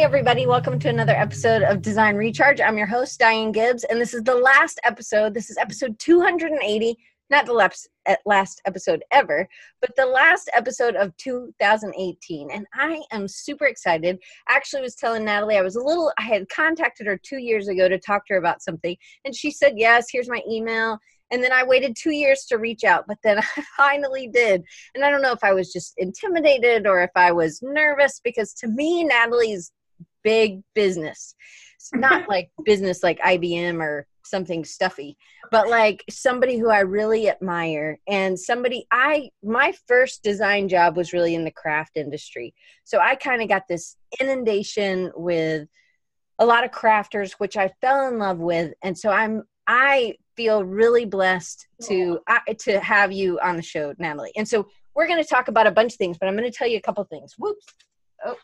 Hey, everybody, welcome to another episode of Design Recharge. I'm your host, Diane Gibbs, and this is the last episode. This is episode 280, not the last, eh, last episode ever, but the last episode of 2018. And I am super excited. Actually was telling Nathalie, I was a little, I had contacted her two years ago to talk to her about something, and she said, Yes, here's my email. And then I waited two years to reach out, but then I finally did. And I don't know if I was just intimidated or if I was nervous because to me, Nathalie's big business. It's not like business like IBM or something stuffy, but like somebody who I really admire and somebody I my first design job was really in the craft industry. So I kind of got this inundation with a lot of crafters which I fell in love with and so I'm I feel really blessed to uh, to have you on the show, Nathalie. And so we're going to talk about a bunch of things, but I'm going to tell you a couple things. Whoops. Oh,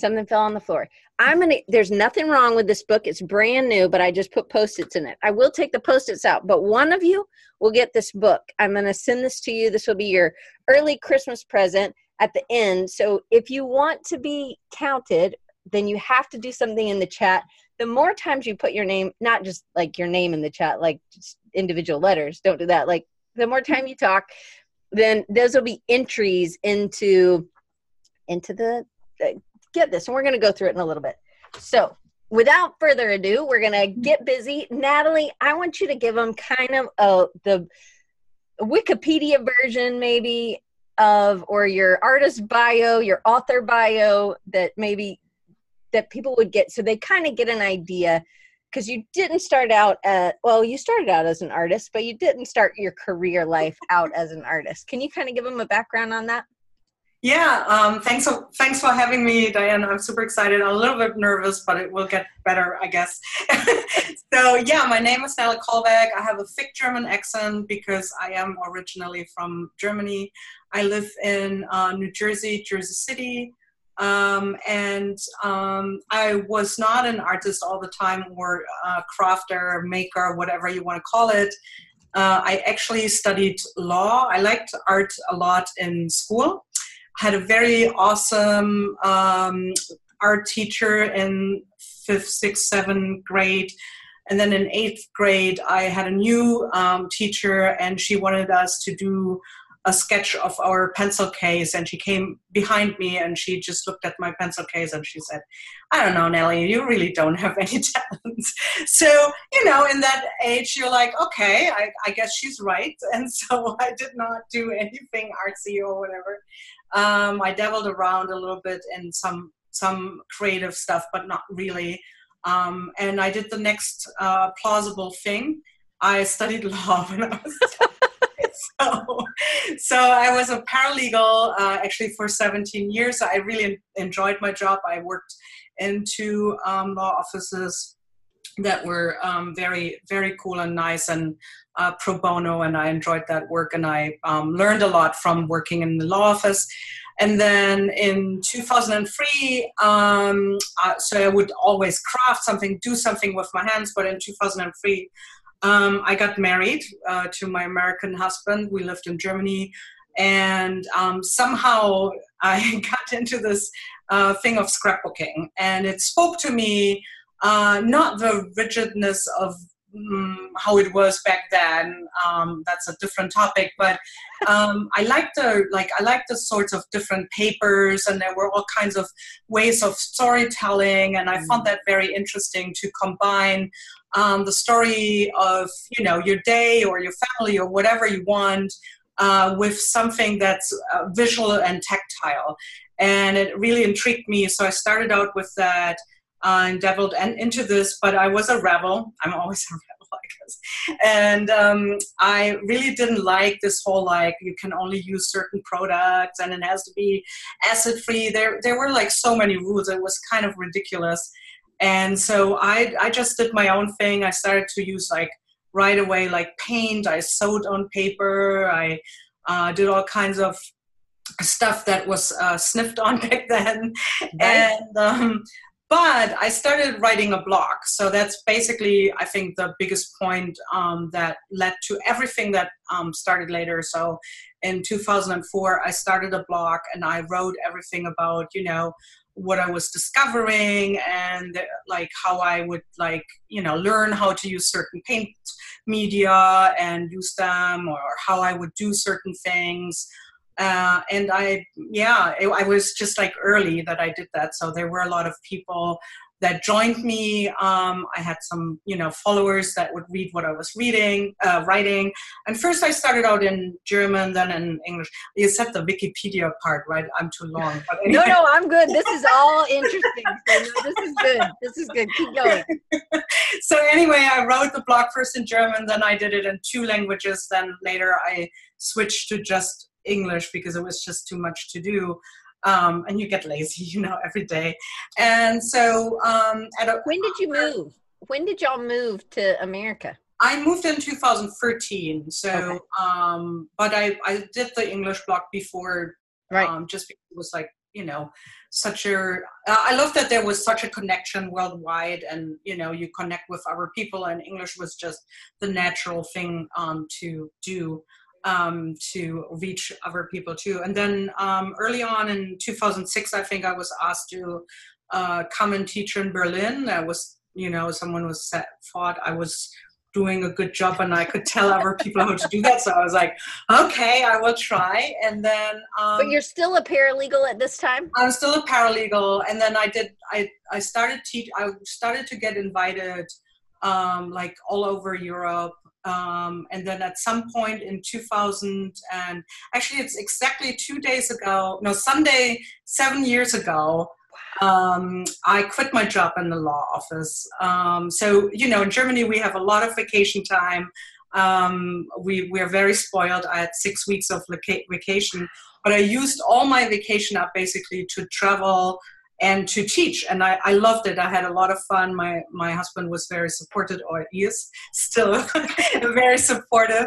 something fell on the floor. I'm gonna. There's nothing wrong with this book. It's brand new, but I just put post-its in it. I will take the post-its out, but one of you will get this book. I'm gonna send this to you. This will be your early Christmas present at the end. So if you want to be counted, then you have to do something in the chat. The more times you put your name, not just like your name in the chat, like just individual letters. Don't do that. Like the more time you talk, then those will be entries into into the get this, and we're going to go through it in a little bit. So, without further ado, we're going to get busy. Nathalie, I want you to give them kind of a, the Wikipedia version, maybe of or your artist bio, your author bio that maybe that people would get so they kind of get an idea because you didn't start out at well you started out as an artist but you didn't start your career life out as an artist can you kind of give them a background on that yeah, um, thanks. Thanks for having me, Diane. I'm super excited. I'm a little bit nervous, but it will get better, I guess. so yeah, my name is Nathalie Kalbach. I have a thick German accent because I am originally from Germany. I live in uh, New Jersey, Jersey City, um, and um, I was not an artist all the time, or a crafter, maker, whatever you want to call it. Uh, I actually studied law. I liked art a lot in school had a very awesome um, art teacher in fifth, sixth, seventh grade. And then in eighth grade, I had a new um, teacher, and she wanted us to do a sketch of our pencil case. And she came behind me and she just looked at my pencil case and she said, I don't know, Nellie, you really don't have any talents. so, you know, in that age, you're like, okay, I, I guess she's right. And so I did not do anything artsy or whatever. Um, I dabbled around a little bit in some some creative stuff, but not really. Um, and I did the next uh, plausible thing. I studied law when I was so, so I was a paralegal uh, actually for 17 years. I really enjoyed my job. I worked in two um, law offices that were um, very very cool and nice and uh, pro bono and i enjoyed that work and i um, learned a lot from working in the law office. And then in 2003 um, uh, so i would always craft something do something with my hands but in 2003 um, i got married uh, to my american husband. We lived in germany. And um, somehow i got into this uh, thing of scrapbooking. And it spoke to me uh, not the rigidness of um, how it was back then. Um, that's a different topic, but um, I like the like I like the sorts of different papers, and there were all kinds of ways of storytelling, and I mm. found that very interesting to combine um, the story of you know your day or your family or whatever you want uh, with something that's uh, visual and tactile, and it really intrigued me. So I started out with that uh, and dabbled and into this, but I was a rebel. I'm always a rebel, I guess. And um, I really didn't like this whole like you can only use certain products and it has to be acid free. There, there were like so many rules. It was kind of ridiculous. And so I, I just did my own thing. I started to use like right away like paint. I sewed on paper. I uh, did all kinds of stuff that was uh, sniffed on back then. Right. And um, but I started writing a blog. So that's basically, I think, the biggest point um, that led to everything that um, started later. So in 2004, I started a blog and I wrote everything about, you know, what I was discovering and like how I would like you know learn how to use certain paint media and use them or how I would do certain things. Uh, and I, yeah, it, I was just like early that I did that. So there were a lot of people that joined me. Um, I had some, you know, followers that would read what I was reading, uh, writing. And first, I started out in German, then in English. You said the Wikipedia part, right? I'm too long. Anyway. No, no, I'm good. This is all interesting. So no, this is good. This is good. Keep going. so anyway, I wrote the blog first in German, then I did it in two languages. Then later, I switched to just English because it was just too much to do um, and you get lazy, you know, every day. And so, um, a, when did you move? When did y'all move to America? I moved in 2013. So, okay. um, but I, I did the English block before, right? Um, just because it was like, you know, such a, I love that there was such a connection worldwide and, you know, you connect with other people and English was just the natural thing, um, to do um, to reach other people too. And then um, early on in 2006, I think I was asked to uh, come and teach in Berlin. I was, you know, someone was set, thought I was doing a good job and I could tell other people how to do that. So I was like, okay, I will try. And then, um, but you're still a paralegal at this time. I'm still a paralegal. And then I did, I, I started teach, I started to get invited um, like all over Europe um, and then at some point in 2000 and actually it's exactly two days ago no sunday seven years ago um, i quit my job in the law office. Um, so you know in germany we have a lot of vacation time. Um, we, we are very spoiled. I had six weeks of vacation but i used all my vacation up basically to travel and to teach. And I, I loved it. I had a lot of fun. My my husband was very supportive, or is still very supportive.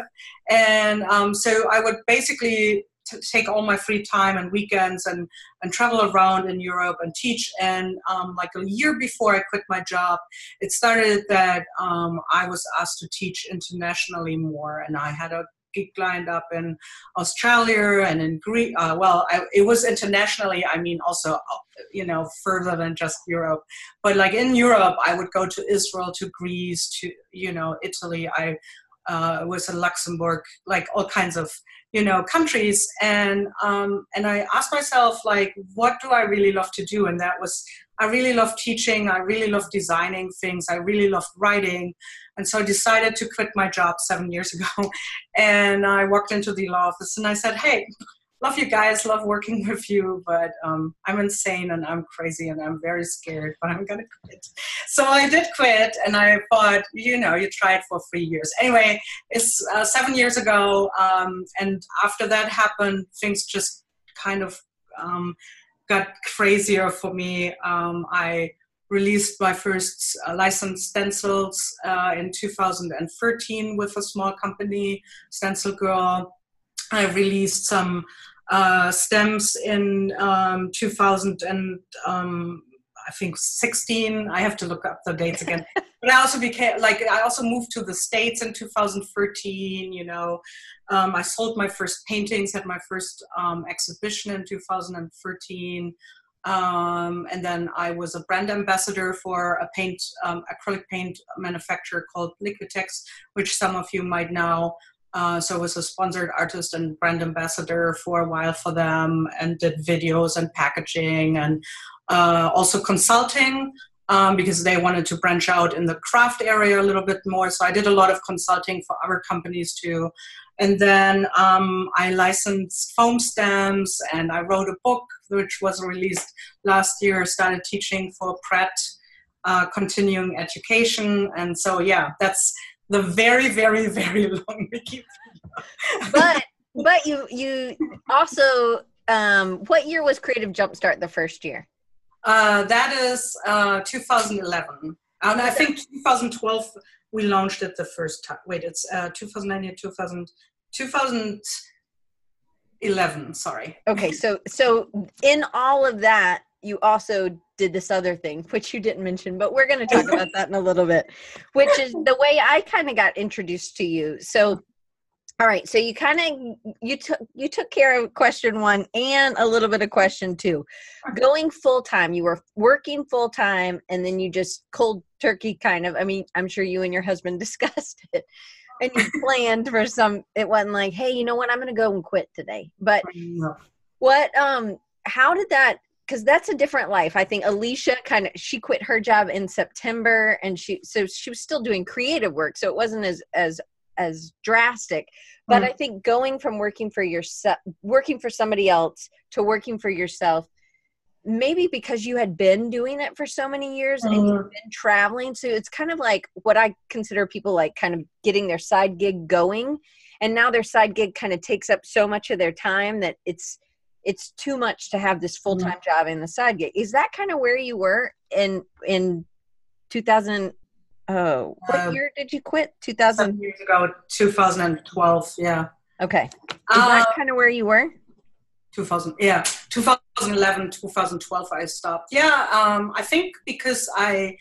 And um, so I would basically t- take all my free time and weekends and and travel around in Europe and teach. And um, like a year before I quit my job, it started that um, I was asked to teach internationally more, and I had a gig lined up in Australia and in Greece. Uh, well, I, it was internationally. I mean, also, you know, further than just Europe. But like in Europe, I would go to Israel, to Greece, to you know, Italy. I uh, was in Luxembourg, like all kinds of you know countries, and um, and I asked myself like, what do I really love to do? And that was I really love teaching. I really love designing things. I really love writing. And so I decided to quit my job seven years ago. And I walked into the law office and I said, Hey, love you guys, love working with you, but um, I'm insane and I'm crazy and I'm very scared, but I'm to quit. So I did quit and I thought, you know, you try it for three years. Anyway, it's uh, seven years ago. Um, and after that happened, things just kind of um, got crazier for me. Um, I released my first uh, licensed stencils uh, in 2013 with a small company, Stencil Girl. I released some uh, stems in um, 2000 and um, I think 16. I have to look up the dates again. but I also became like I also moved to the states in 2013. You know, um, I sold my first paintings, had my first um, exhibition in 2013. Um, and then I was a brand ambassador for a paint, um, acrylic paint manufacturer called Liquitex, which some of you might know. Uh, so I was a sponsored artist and brand ambassador for a while for them and did videos and packaging and uh, also consulting um, because they wanted to branch out in the craft area a little bit more. So I did a lot of consulting for other companies too. And then um, I licensed foam stamps and I wrote a book which was released last year, started teaching for Pratt uh, continuing education. And so, yeah, that's the very, very, very long Wikipedia. but but you you also um, what year was Creative Jumpstart the first year? Uh, that is uh, 2011. And I think 2012 we launched it the first time. Wait, it's uh, 2009 2000, 2011. Sorry. Okay, so so in all of that, you also did this other thing, which you didn't mention, but we're going to talk about that in a little bit. Which is the way I kind of got introduced to you. So All right, so you kind of you took you took care of question one and a little bit of question two. Going full time, you were working full time, and then you just cold turkey kind of. I mean, I'm sure you and your husband discussed it, and you planned for some. It wasn't like, hey, you know what? I'm going to go and quit today. But what? Um, how did that? Because that's a different life. I think Alicia kind of she quit her job in September, and she so she was still doing creative work, so it wasn't as as as drastic but mm. i think going from working for yourself working for somebody else to working for yourself maybe because you had been doing it for so many years mm. and you've mm-hmm. been traveling so it's kind of like what i consider people like kind of getting their side gig going and now their side gig kind of takes up so much of their time that it's it's too much to have this full-time mm. job in the side gig is that kind of where you were in in 2000 Oh, what uh, year did you quit? 2000 years ago, 2012. Yeah. Okay. Is uh, that kind of where you were? 2000. Yeah, 2011, 2012. I stopped. Yeah. Um, I think because I,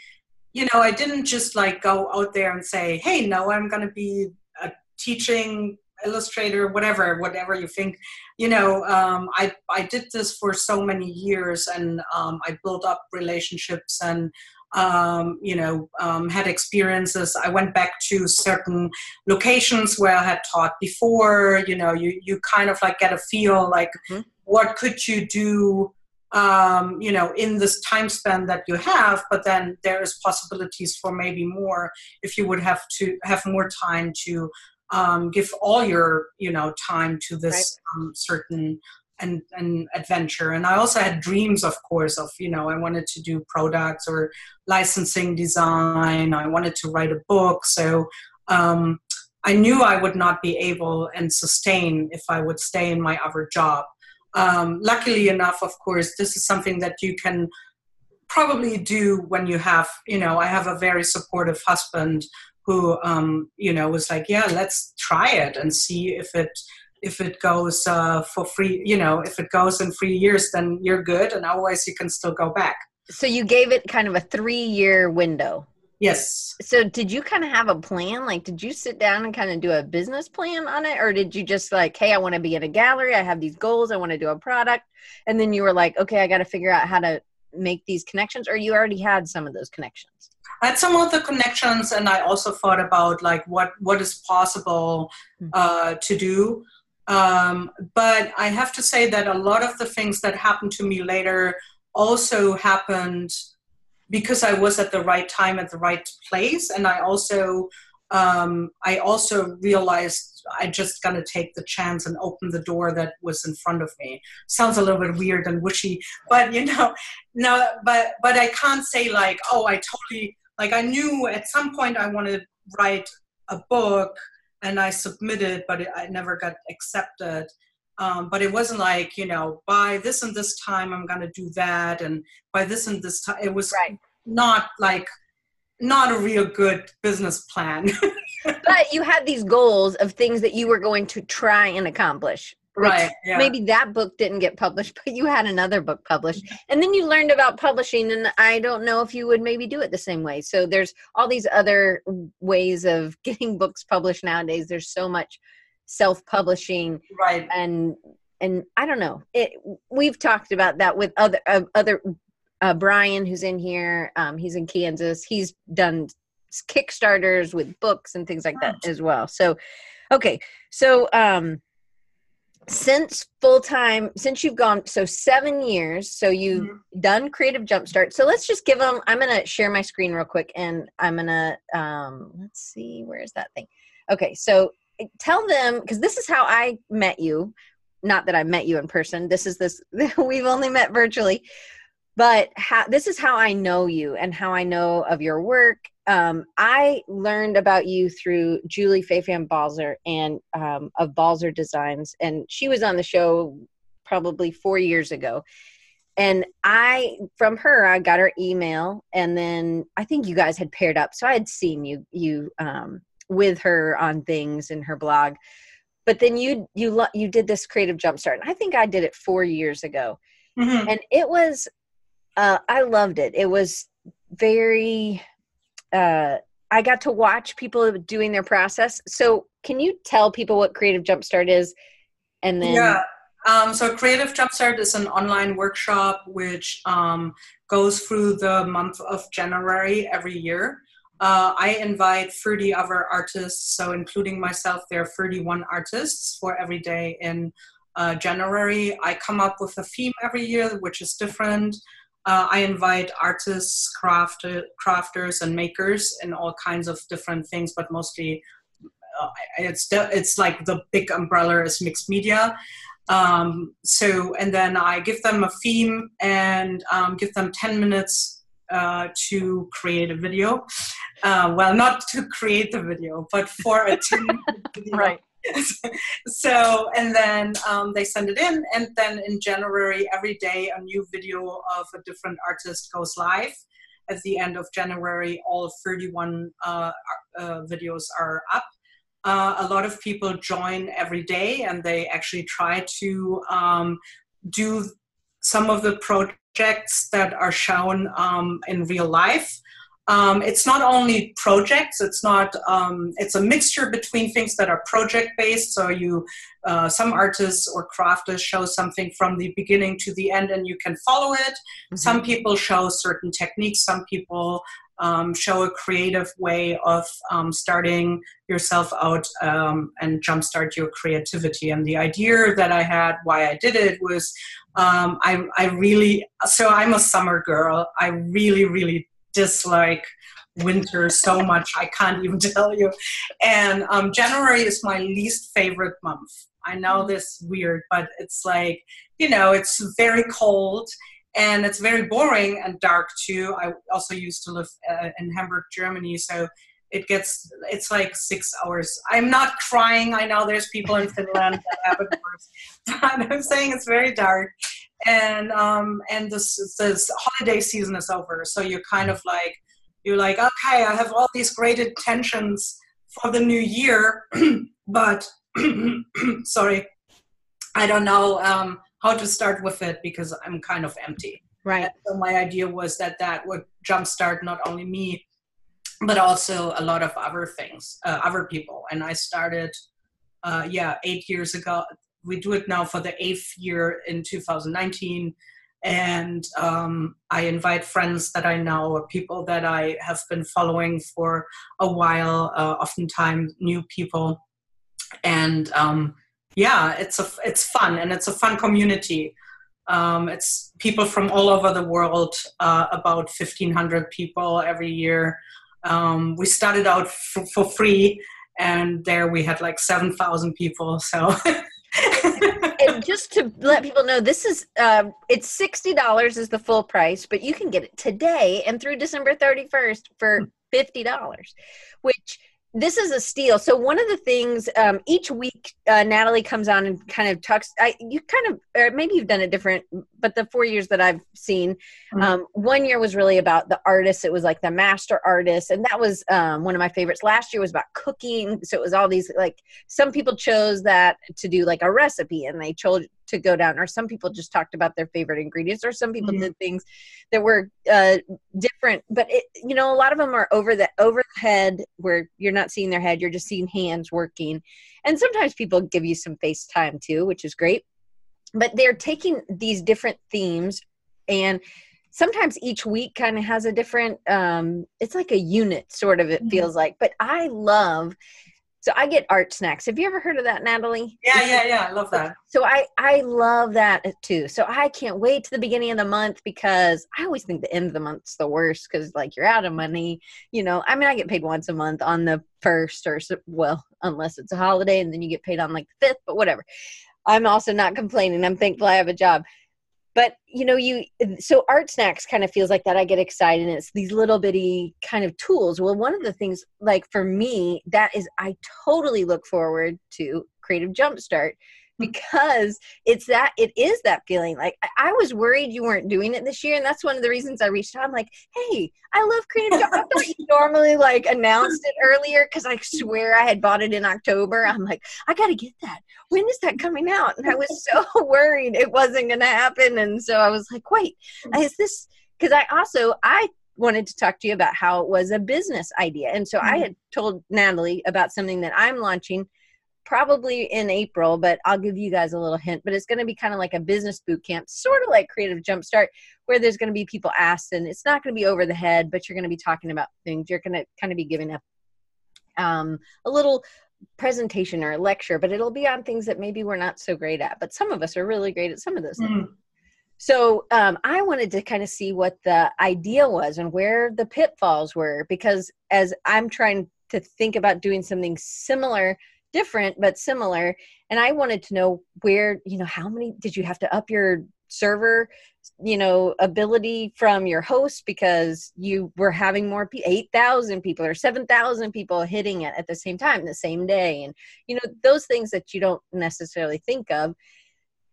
you know, I didn't just like go out there and say, "Hey, no, I'm going to be a teaching illustrator, whatever, whatever you think." You know, um, I I did this for so many years, and um, I built up relationships and um, you know, um, had experiences. I went back to certain locations where I had taught before. You know, you you kind of like get a feel like mm-hmm. what could you do. Um, you know, in this time span that you have, but then there is possibilities for maybe more if you would have to have more time to um, give all your, you know, time to this right. um, certain and, and adventure. And I also had dreams, of course, of, you know, I wanted to do products or licensing design. I wanted to write a book. So um, I knew I would not be able and sustain if I would stay in my other job. Um, luckily enough, of course, this is something that you can probably do when you have, you know, I have a very supportive husband who, um, you know, was like, yeah, let's try it and see if it if it goes uh, for free, you know, if it goes in three years, then you're good, and otherwise you can still go back. So you gave it kind of a three-year window. Yes. So did you kind of have a plan? Like, did you sit down and kind of do a business plan on it, or did you just like, hey, I want to be in a gallery, I have these goals, I want to do a product, and then you were like, okay, I got to figure out how to make these connections, or you already had some of those connections? I had some of the connections, and I also thought about like what what is possible hmm. uh, to do. Um, but I have to say that a lot of the things that happened to me later also happened because I was at the right time at the right place, and I also um, I also realized I just gonna take the chance and open the door that was in front of me. Sounds a little bit weird and wishy, but you know, no, but but I can't say like, oh, I totally like I knew at some point I wanted to write a book and I submitted, but it, I never got accepted. Um, but it wasn't like you know by this and this time I'm gonna do that, and by this and this time it was right. not like not a real good business plan. but you had these goals of things that you were going to try and accomplish right yeah. maybe that book didn't get published but you had another book published. And then you learned about publishing and i don't know if you would maybe do it the same way. So there's all these other ways of getting books published nowadays. There's so much self-publishing right. and and i don't know. It we've talked about that with other uh, other uh, brian who's in here. Um, he's in kansas. He's done kickstarters with books and things like that as well. So okay. So um since full time since you've gone so seven years so you've mm-hmm. done creative jumpstart so let's just give them i'm gonna share my screen real quick and i'm gonna um let's see where's that thing? Okay so eh, tell them because this is how i met you. Not that i met you in person. This is this we've only met virtually. But how, this is how i know you and how i know of your work um, I learned about you through Julie Fafan Balzer and um, of Balzer Designs, and she was on the show probably four years ago. And I, from her, I got her email, and then I think you guys had paired up, so I had seen you you um, with her on things in her blog. But then you you you did this creative jumpstart, and I think I did it four years ago, mm-hmm. and it was uh, I loved it. It was very uh, I got to watch people doing their process. So can you tell people what Creative Jumpstart is? And then yeah. Um, so Creative Jumpstart is an online workshop which um, goes through the month of January every year. Uh, I invite 30 other artists, so including myself, there are 31 artists for every day in uh, January. I come up with a theme every year, which is different. Uh, I invite artists, craft, crafters, and makers in all kinds of different things, but mostly uh, it's it's like the big umbrella is mixed media. Um, so, and then I give them a theme and um, give them 10 minutes uh, to create a video. Uh, well, not to create the video, but for a 10 video. right. so and then um, they send it in and then in january every day a new video of a different artist goes live. At the end of january all 31 uh, uh, videos are up. Uh, a lot of people join every day and they actually try to um, do some of the projects that are shown um, in real life um, it's not only projects it's not um, it's a mixture between things that are project based so you uh, some artists or crafters show something from the beginning to the end and you can follow it. Mm-hmm. some people show certain techniques. Some people um, show a creative way of um, starting yourself out um, and jumpstart your creativity. And the idea that i had why i did it was um, I, I really so i'm a summer girl. I really really dislike winter so much I can't even tell you. And um, January is my least favorite month. I know mm-hmm. this weird, but it's like you know it's very cold and it's very boring and dark too. I also used to live uh, in Hamburg, Germany, so it gets it's like six hours. I'm not crying. I know there's people in Finland that have it worse, but I'm saying it's very dark and um, and this this holiday season is over. So you're kind of like you're like, okay, I have all these great intentions for the new year, but sorry, I don't know um, how to start with it because I'm kind of empty. Right. And so my idea was that that would jumpstart not only me, but also a lot of other things, uh, other people. And I started, uh, yeah, eight years ago, we do it now for the eighth year in 2019 and um, i invite friends that i know or people that i have been following for a while uh, oftentimes new people. And um, yeah it's a it's fun and it's a fun community. Um, it's people from all over the world uh, about 1500 people every year. Um, we started out f- for free and there we had like 7000 people. So and just to let people know, this is uh, it's sixty dollars is the full price, but you can get it today and through December thirty first for hmm. fifty dollars, which this is a steal. So one of the things um, each week, uh, Natalie comes on and kind of talks. I, you kind of, or maybe you've done it different, but the four years that I've seen, mm-hmm. um, one year was really about the artist. It was like the master artist, and that was um, one of my favorites. Last year was about cooking, so it was all these like some people chose that to do like a recipe, and they chose to go down or some people just talked about their favorite ingredients or some people mm-hmm. did things that were uh, different but it, you know a lot of them are over the over the head where you're not seeing their head you're just seeing hands working and sometimes people give you some FaceTime too which is great but they're taking these different themes and sometimes each week kind of has a different um it's like a unit sort of it mm-hmm. feels like but i love so I get art snacks. Have you ever heard of that, Nathalie? Yeah, yeah, yeah. I love that. So I I love that uh, too. So I can't wait to the beginning of the month because I always think the end of the month's the worst because like you're out of money. You know, I mean, I get paid once a month on the first or well, unless it's a holiday and then you get paid on like the fifth, but whatever. I'm also not complaining. I'm thankful I have a job but you know you so art snacks kind of feels like that i get excited and it's these little bitty kind of tools. Well one of the things like for me that is i totally look forward to creative jumpstart because it's that it is that feeling like I, was worried you weren't doing it this year and that's one of the reasons i reached out. I'm like hey i love creative i thought you normally like announced it earlier because i swear i had bought it in october. I'm like i gotta get that. When is that coming out? And i was so worried it wasn't gonna happen and so i was like wait is this because i also i wanted to talk to you about how it was a business idea and so mm-hmm. i had told nathalie about something that i'm launching probably in April, but I'll give you guys a little hint. But it's going to be kind of like a business boot camp, sort of like Creative Jumpstart, where there's going to be people asked, and it's not going to be over the head, but you're going to be talking about things. You're going to kind of be giving a um, a little presentation or a lecture, but it'll be on things that maybe we're not so great at. But some of us are really great at some of those mm-hmm. things. So um, I wanted to kind of see what the idea was and where the pitfalls were, because as I'm trying to think about doing something similar different but similar. And i wanted to know where you know how many did you have to up your server you know ability from your host because you were having more 8000 people or 7000 people hitting it at the same time the same day. And you know those things that you don't necessarily think of.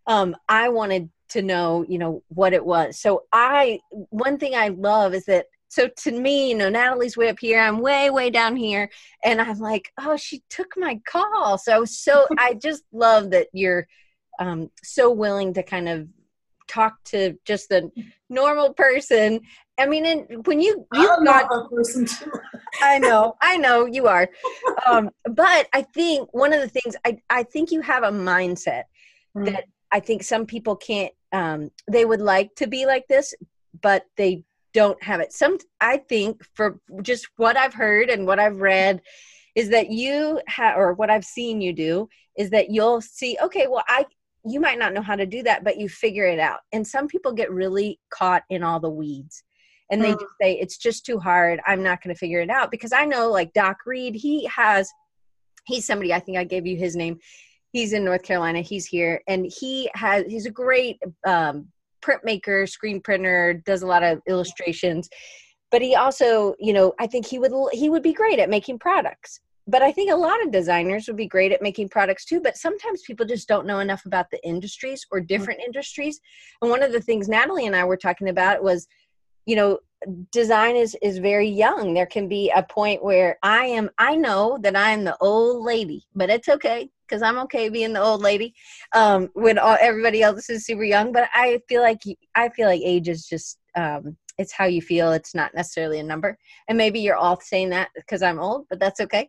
Um i wanted to know you know what it was. So i one thing i love is that so to me, you know, Nathalie's way up here, I'm way, way down here. And I'm like, oh, she took my call. So I was so, I just love that you're um, so willing to kind of talk to just the normal person. I mean, and when you you got a person too. I know, I know you are. Um, but I think one of the things I I think you have a mindset mm. that I think some people can't. Um, they would like to be like this, but they don't have it. Some I think for just what I've heard and what I've read is that you have or what I've seen you do is that you'll see okay, well I you might not know how to do that but you figure it out. And some people get really caught in all the weeds and they mm. just say it's just too hard. I'm not going to figure it out because I know like Doc Reed, he has he's somebody I think I gave you his name. He's in North Carolina. He's here and he has he's a great um printmaker, screen printer, does a lot of illustrations. But he also, you know, I think he would he would be great at making products. But I think a lot of designers would be great at making products too. But sometimes people just don't know enough about the industries or different mm-hmm. industries. And one of the things Nathalie and I were talking about was, you know, design is is very young there can be a point where i am i know that i am the old lady but it's okay because I'm okay being the old lady um, when all, everybody else is super young. But I feel like I feel like age is just um, it's how you feel. It's not necessarily a number. And maybe you're all saying that because I'm old, but that's okay.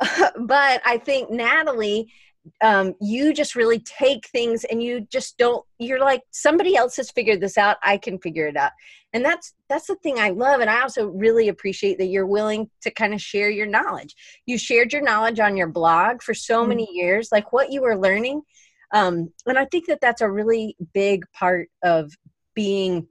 but I think Nathalie um, you just really take things and you just don't you're like somebody else has figured this out i can figure it out and that's that's the thing i love and i also really appreciate that you're willing to kind of share your knowledge you shared your knowledge on your blog for so mm-hmm. many years like what you were learning um, and i think that that's a really big part of being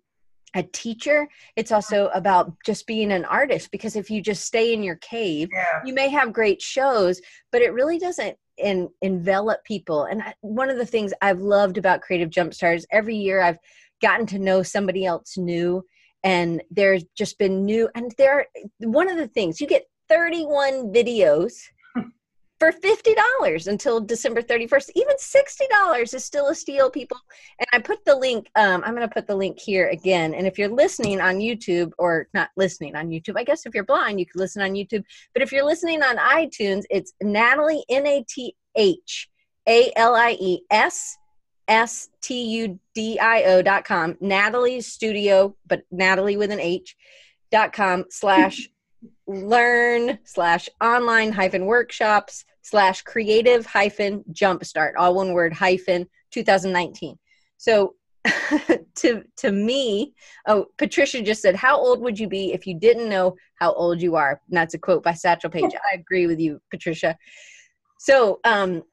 a teacher it's also about just being an artist because if you just stay in your cave yeah. you may have great shows but it really doesn't and envelop people. And one of the things I've loved about Creative Jumpstart's, every year I've gotten to know somebody else new, and there's just been new. And there, are, one of the things you get 31 videos for $50 until December 31st. Even $60 is still a steal, people. And I put the link, um, I'm going to put the link here again. And if you're listening on YouTube, or not listening on YouTube, I guess if you're blind, you can listen on YouTube. But if you're listening on iTunes, it's Nathalie, N A T H A L I E S S T U D I O dot com, Nathalie's Studio, but Natalie with an H dot com slash learn slash online hyphen workshops slash creative hyphen jumpstart all one word hyphen 2019 so to to me oh patricia just said how old would you be if you didn't know how old you are? And that's a quote by satchel paige. I agree with you patricia. So um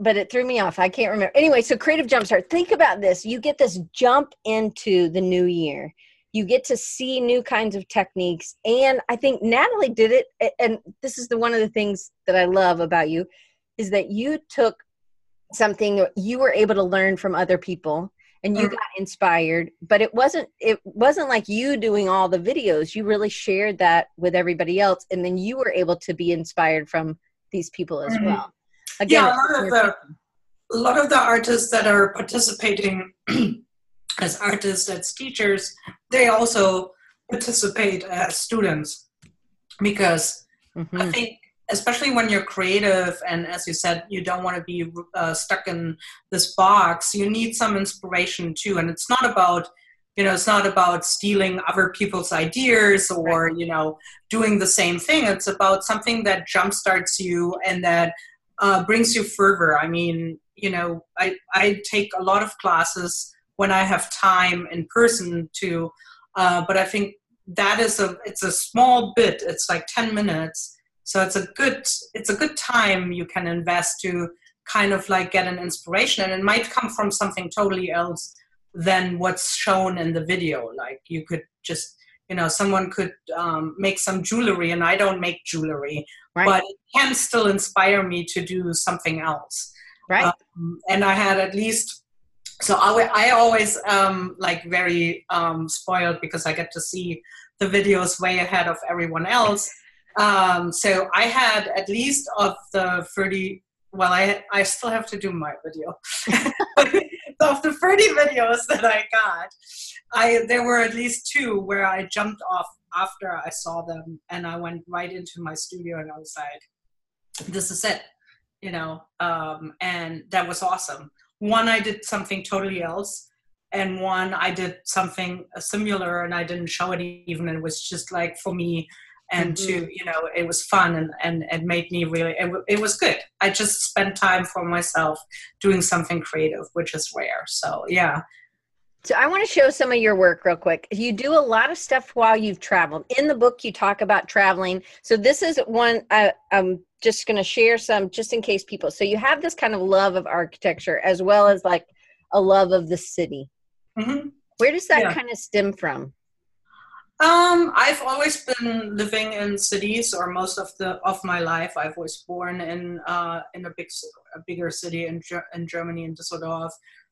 but it threw me off. I can't remember. Anyway so creative jumpstart. Think about this. You get this jump into the new year you get to see new kinds of techniques. And i think nathalie did it and this is the one of the things that i love about you is that you took something that you were able to learn from other people and you mm-hmm. got inspired. But it wasn't it wasn't like you doing all the videos. You really shared that with everybody else and then you were able to be inspired from these people as mm-hmm. well. Again yeah, a lot of the a lot of the artists that are participating as artists, as teachers, they also participate as students because mm-hmm. I think especially when you're creative and as you said you don't want to be uh, stuck in this box you need some inspiration too and it's not about you know it's not about stealing other people's ideas or you know doing the same thing it's about something that jumpstarts you and that uh, brings you further. I mean, you know, I, I take a lot of classes when I have time in person to, uh, but I think that is a it's a small bit. It's like ten minutes, so it's a good it's a good time you can invest to kind of like get an inspiration, and it might come from something totally else than what's shown in the video. Like you could just you know someone could um, make some jewelry and i don't make jewelry right. but it can still inspire me to do something else right um, and i had at least so i, I always um, like very um, spoiled because i get to see the videos way ahead of everyone else um, so i had at least of the 30 well i i still have to do my video of the 30 videos that i got I there were at least two where I jumped off after I saw them, and I went right into my studio, and I was like, "This is it," you know. Um, and that was awesome. One, I did something totally else, and one, I did something similar, and I didn't show it even. It was just like for me, and mm-hmm. to you know, it was fun, and and it made me really. It, it was good. I just spent time for myself doing something creative, which is rare. So yeah, so I want to show some of your work real quick. You do a lot of stuff while you've traveled. In the book, you talk about traveling. So this is one I, I'm just going to share some just in case people. So you have this kind of love of architecture as well as like a love of the city. Mm-hmm. Where does that yeah. kind of stem from? Um, I've always been living in cities, or most of the of my life. I was born in uh, in a big, a bigger city in in Germany, in Düsseldorf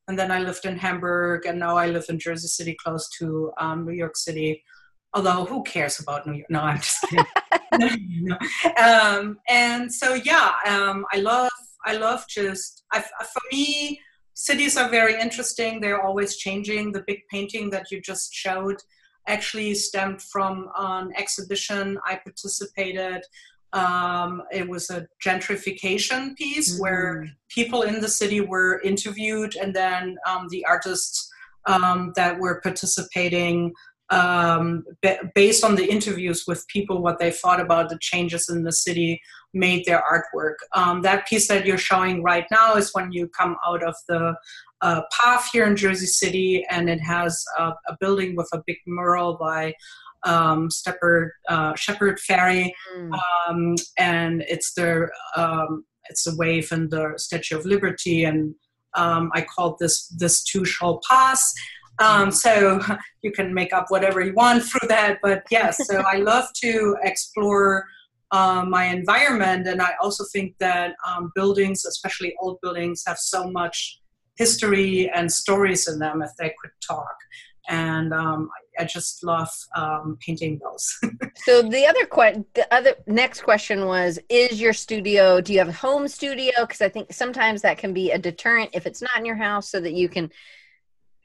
and then I lived in Hamburg, and now I live in Jersey City, close to um, New York City. Although, who cares about New York? No, I'm just kidding. no. Um, and so, yeah, um, I love, I love just. I, for me, cities are very interesting. They're always changing. The big painting that you just showed actually stemmed from an exhibition I participated um, it was a gentrification piece mm-hmm. where people in the city were interviewed, and then um, the artists um, that were participating, um, based on the interviews with people, what they thought about the changes in the city, made their artwork. Um, that piece that you're showing right now is when you come out of the uh, path here in Jersey City, and it has a, a building with a big mural by um, Shepherd, uh, Shepard Fairey, mm. um, and it's the um, it's the wave and the Statue of Liberty, and um, I called this this too shall pass. Um, so you can make up whatever you want through that, but yes. So I love to explore uh, my environment, and I also think that um, buildings, especially old buildings, have so much history and stories in them if they could talk and um, I just love um, painting those. so the other que- the other next question was: Is your studio? Do you have a home studio? Because I think sometimes that can be a deterrent if it's not in your house, so that you can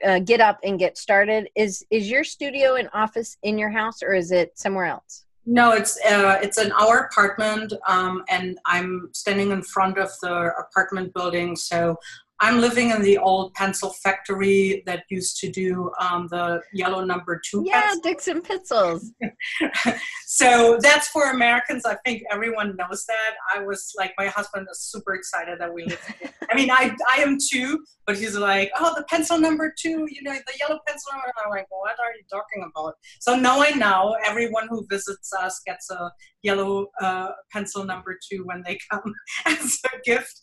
uh, get up and get started. Is is your studio and office in your house, or is it somewhere else? No, it's uh, it's in our apartment, um, and I'm standing in front of the apartment building. So I'm living in the old pencil factory that used to do um, the yellow number two. Yeah, pencils. Dixon pencils. so that's for Americans. I think everyone knows that. I was like, my husband is super excited that we live. Here. I mean, I I am too, but he's like, oh, the pencil number two. You know, the yellow pencil. And I'm like, what are you talking about? So now I know everyone who visits us gets a yellow uh, pencil number two when they come as a gift.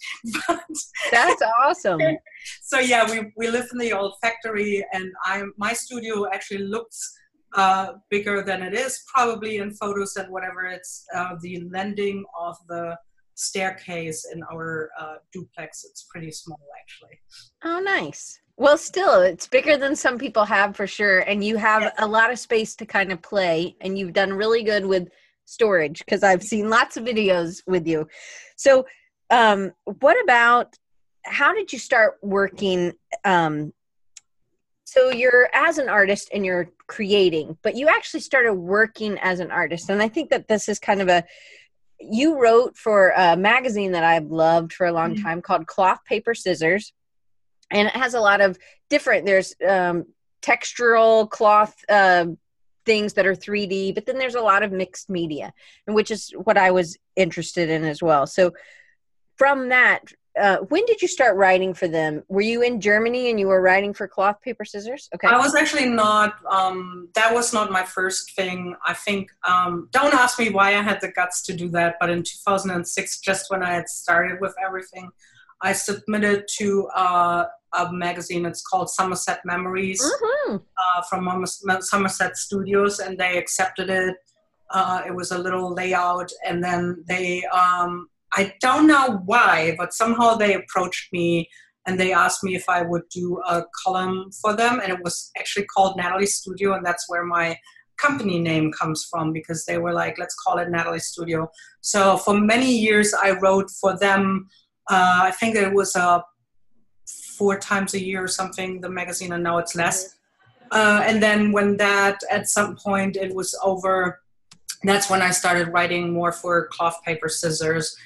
But That's awesome. so yeah, we, we live in the old factory, and I'm my studio actually looks uh, bigger than it is, probably in photos and whatever. It's uh, the landing of the staircase in our uh, duplex. It's pretty small, actually. Oh, nice. Well, still, it's bigger than some people have for sure, and you have yes. a lot of space to kind of play, and you've done really good with storage because I've seen lots of videos with you. So, um, what about how did you start working? Um, so you're as an artist and you're creating, but you actually started working as an artist, and I think that this is kind of a you wrote for a magazine that I've loved for a long mm-hmm. time called Cloth Paper Scissors, and it has a lot of different. There's um, textural cloth. Uh, things that are 3D, but then there's a lot of mixed media, and which is what I was interested in as well. So from that, uh, when did you start writing for them? Were you in Germany and you were writing for cloth, paper, scissors? Okay. I was actually not. Um, that was not my first thing. I think. Um, don't ask me why I had the guts to do that. But in 2006, just when I had started with everything, I submitted to uh, a magazine. It's called Somerset Memories mm-hmm. uh, from Somerset Studios, and they accepted it. Uh, it was a little layout, and then they um, I don't know why, but somehow they approached me and they asked me if I would do a column for them. And it was actually called Nathalie Studio, and that's where my company name comes from because they were like, let's call it Nathalie Studio. So for many years, I wrote for them. Uh, I think it was uh, four times a year or something, the magazine, and now it's less. Uh, and then when that, at some point, it was over, that's when I started writing more for cloth, paper, scissors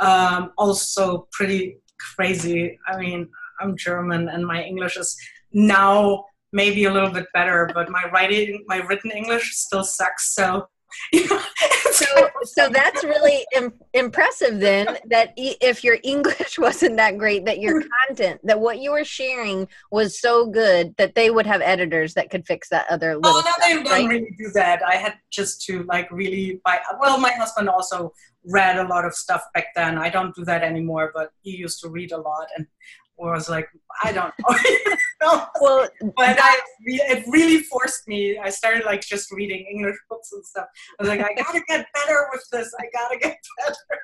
um, also pretty crazy. I mean, I'm German and my English is now maybe a little bit better, but my writing, my written English still sucks. So so so that's really Im- impressive then that e- if your english wasn't that great that your content that what you were sharing was so good that they would have editors that could fix that other little oh no stuff, they don't right? really do that i had just to like really buy well my husband also read a lot of stuff back then i don't do that anymore but he used to read a lot and was like, I don't know. well, but I, it really forced me. I started like just reading English books and stuff. I was like, I gotta get better with this. I gotta get better.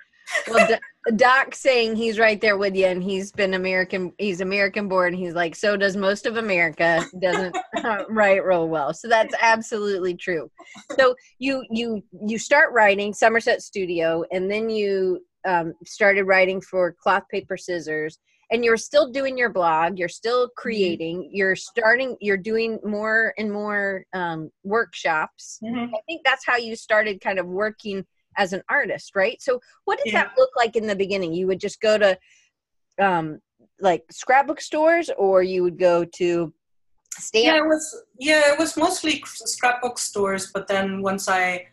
Well, Doc saying he's right there with you, and he's been American. He's American born. He's like, so does most of America. Doesn't write real well. So that's absolutely true. So you you you start writing Somerset Studio, and then you um, started writing for Cloth Paper Scissors, and you're still doing your blog you're still mm-hmm. creating mm-hmm. you're starting you're doing more and more um, workshops mm-hmm. i think that's how you started kind of working as an artist right so what did yeah. that look like in the beginning you would just go to um, like scrapbook stores or you would go to stamp yeah it was yeah it was mostly scrapbook stores but then once i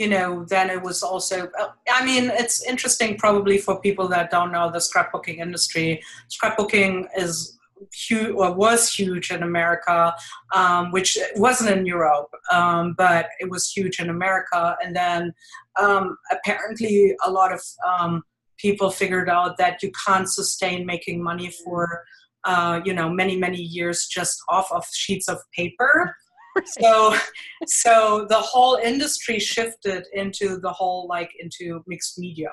you know, then it was also, I mean, it's interesting probably for people that don't know the scrapbooking industry. Scrapbooking is huge or was huge in America, um, which wasn't in Europe, um, but it was huge in America. And then um, apparently a lot of um, people figured out that you can't sustain making money for, uh, you know, many, many years just off of sheets of paper. So so the whole industry shifted into the whole like into mixed media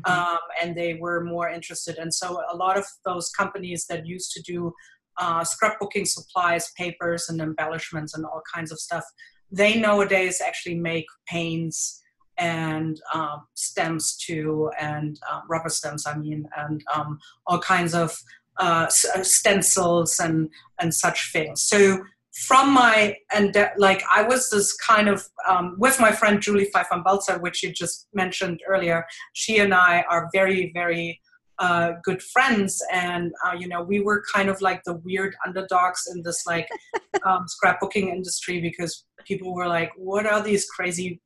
mm-hmm. um, and they were more interested and so a lot of those companies that used to do uh, scrapbooking supplies papers and embellishments and all kinds of stuff they nowadays actually make paints and um, stems too and uh, rubber stems i mean and um, all kinds of uh, stencils and and such things so from my and like I was this kind of um, with my friend Julie Fei-Fan Balzer, which you just mentioned earlier. She and I are very very uh, good friends, and uh, you know we were kind of like the weird underdogs in this like um, scrapbooking industry because people were like, "What are these crazy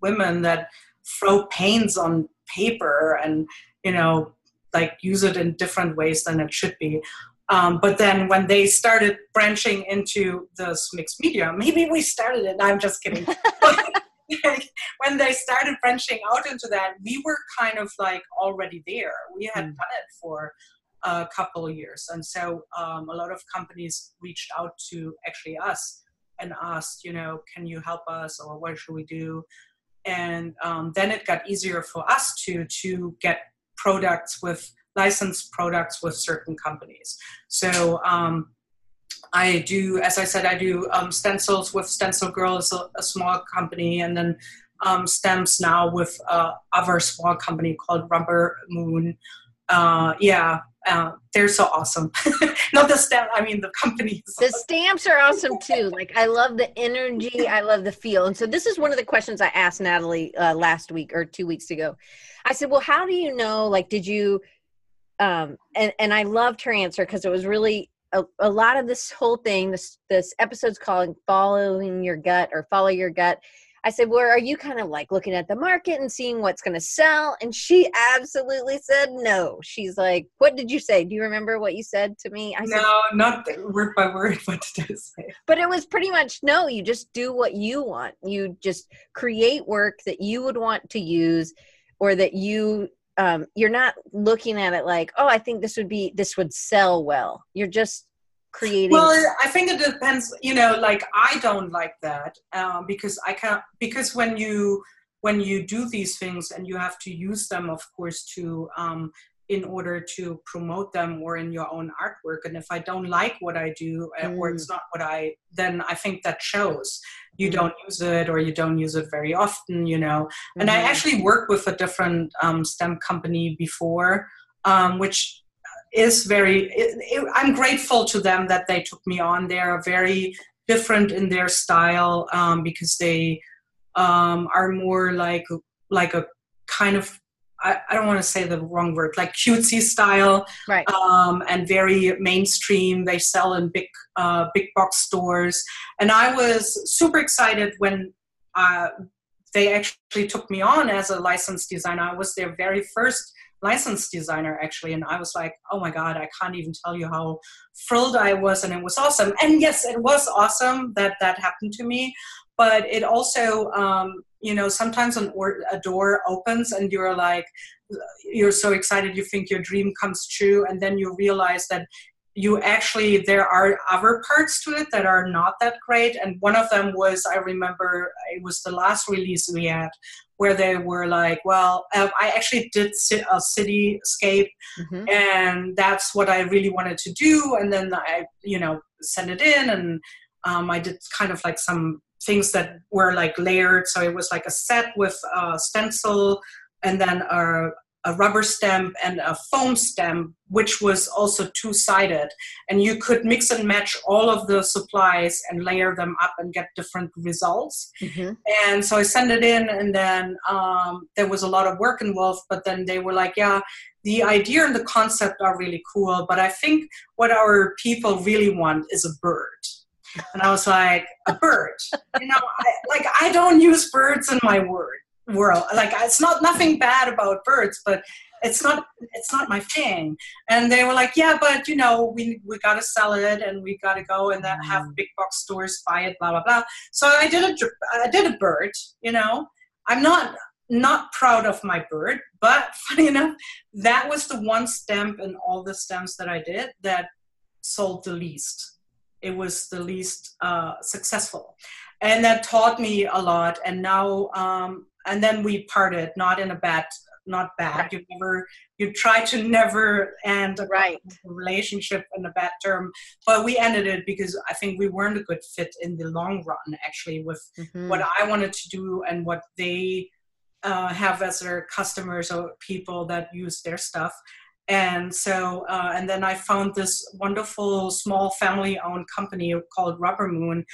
women that throw paints on paper and you know like use it in different ways than it should be?" Um, but then when they started branching into this mixed media, maybe we started it. I'm just kidding. when they started branching out into that, we were kind of like already there. We had mm. done it for a couple of years. And so um, a lot of companies reached out to actually us and asked, you know, can you help us or what should we do? And um, then it got easier for us to to get products with licensed products with certain companies. So um, I do, as I said, I do um, stencils with Stencil Girl, is a, a small company, and then um, now with uh, other small company called Rubber Moon. Uh, yeah, uh, they're so awesome. Not the stamp, I mean the companies. The stamps are awesome too. Like I love the energy, I love the feel. And so this is one of the questions I asked Nathalie uh, last week or two weeks ago. I said, "Well, how do you know? Like, did you um, and and I loved her answer because it was really a, a, lot of this whole thing. This this episode's called "Following Your Gut" or "Follow Your Gut." I said, Well, are you kind of like looking at the market and seeing what's going to sell? And she absolutely said no. She's like, What did you say? Do you remember what you said to me? I no, said, not word by word. What did I say? But it was pretty much no, you just do what you want. You just create work that you would want to use or that you um, you're not looking at it like oh i think this would be this would sell well. You're just creating well i think it depends you know like i don't like that um, because i can't because when you when you do these things and you have to use them of course to um, in order to promote them or in your own artwork and if i don't like what i do mm. or it's mm. not what i then i think that shows you mm. don't use it or you don't use it very often you know mm-hmm. and i mm-hmm. actually worked with a different um, stamp company before um, which is very it, it, i'm grateful to them that they took me on they're very different in their style um, because they um, are more like like a kind of I, I don't want to say the wrong word, like cutesy style, right? Um, and very mainstream. They sell in big, uh, big box stores, and I was super excited when uh, they actually took me on as a licensed designer. I was their very first licensed designer actually and i was like oh my god i can't even tell you how thrilled i was and it was awesome and yes it was awesome that that happened to me but it also um, you know sometimes an or, a door opens and you're like you're so excited you think your dream comes true and then you realize that you actually there are other parts to it that are not that great and one of them was i remember it was the last release we had where they were like well um, i actually did a cityscape mm-hmm. and that's what i really wanted to do and then i you know sent it in and um, i did kind of like some things that were like layered. So it was like a set with a stencil and then a, a rubber stamp and a foam stamp, which was also two sided. And you could mix and match all of the supplies and layer them up and get different results. Mm-hmm. And so I sent it in, and then um, there was a lot of work involved. But then they were like, yeah, the idea and the concept are really cool. But I think what our people really want is a bird. And I was like, a bird. You know, I, like I don't use birds in my word world. Like it's not nothing bad about birds, but it's not it's not my thing. And they were like, yeah, but you know, we we gotta sell it and we gotta go and then have mm. big box stores buy it, blah blah blah. So I did a I did a bird. You know, I'm not not proud of my bird, but funny enough, that was the one stamp in all the stamps that I did that sold the least it was the least uh, successful and that taught me a lot and now um, and then we parted not in a bad not bad right. you never you try to never end a right. relationship in a bad term but we ended it because i think we weren't a good fit in the long run actually with mm-hmm. what i wanted to do and what they uh, have as their customers or people that use their stuff and so uh, and then i found this wonderful small family owned company called rubber moon.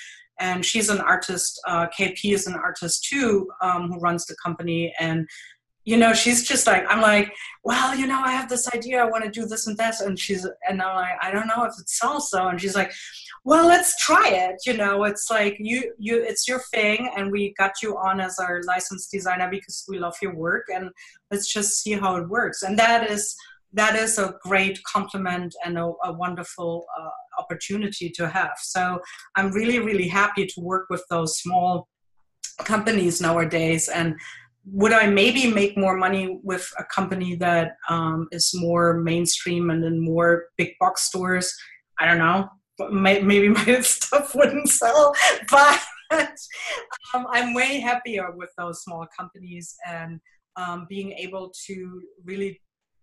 And she's an artist uh, kp is an artist too um, who runs the company. And you know she's just like i'm like well you know i have this idea. I want to do this and that and she's and i'm like i don't know if it sells so and she's like well let's try it. You know it's like you you it's your thing. And we got you on as our licensed designer because we love your work. And let's just see how it works. And that is that is a great compliment and a, a wonderful uh, opportunity to have. So I'm really, really happy to work with those small companies nowadays. And would I maybe make more money with a company that um, is more mainstream and in more big box stores? I don't know. Maybe my stuff wouldn't sell, but um, I'm way happier with those small companies and um, being able to really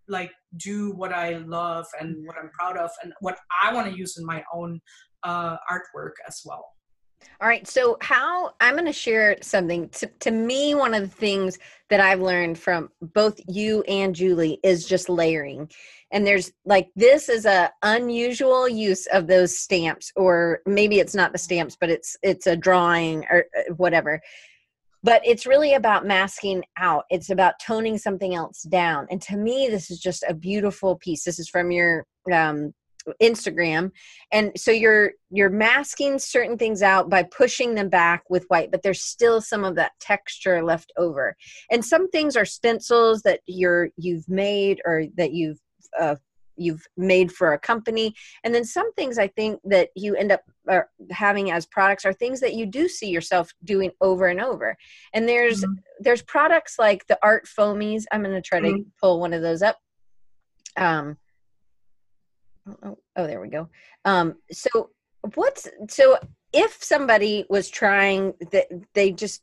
like do what I love and what I'm proud of and what I want to use in my own uh, artwork as well. All right. So, how I'm going to share something. To, to me, one of the things that I've learned from both you and Julie is just layering. And there's like this is a unusual use of those stamps, or maybe it's not the stamps, but it's it's a drawing or uh, whatever but it's really about masking out. It's about toning something else down and to me this is just a beautiful piece. This is from your um, Instagram and so you're you're masking certain things out by pushing them back with white but there's still some of that texture left over. And some things are stencils that you're you've made or that you've uh, you've made for a company. And then some things i think that you end up uh, having as products are things that you do see yourself doing over and over. And there's mm-hmm. there's products like the art foamies. I'm going to try mm-hmm. to pull one of those up. Um oh, oh there we go. Um so what's so if somebody was trying that they just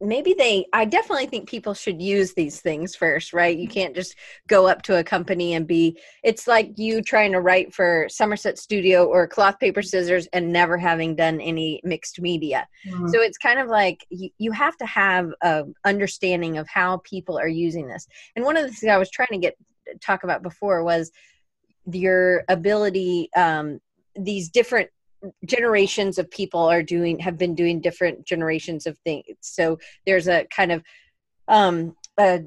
maybe they i definitely think people should use these things first right? You can't just go up to a company and be it's like you trying to write for somerset studio or cloth paper scissors and never having done any mixed media. Mm-hmm. so it's kind of like you, you have to have a understanding of how people are using this. And one of the things i was trying to get talk about before was your ability um, these different generations of people are doing have been doing different generations of things so there's a kind of um a,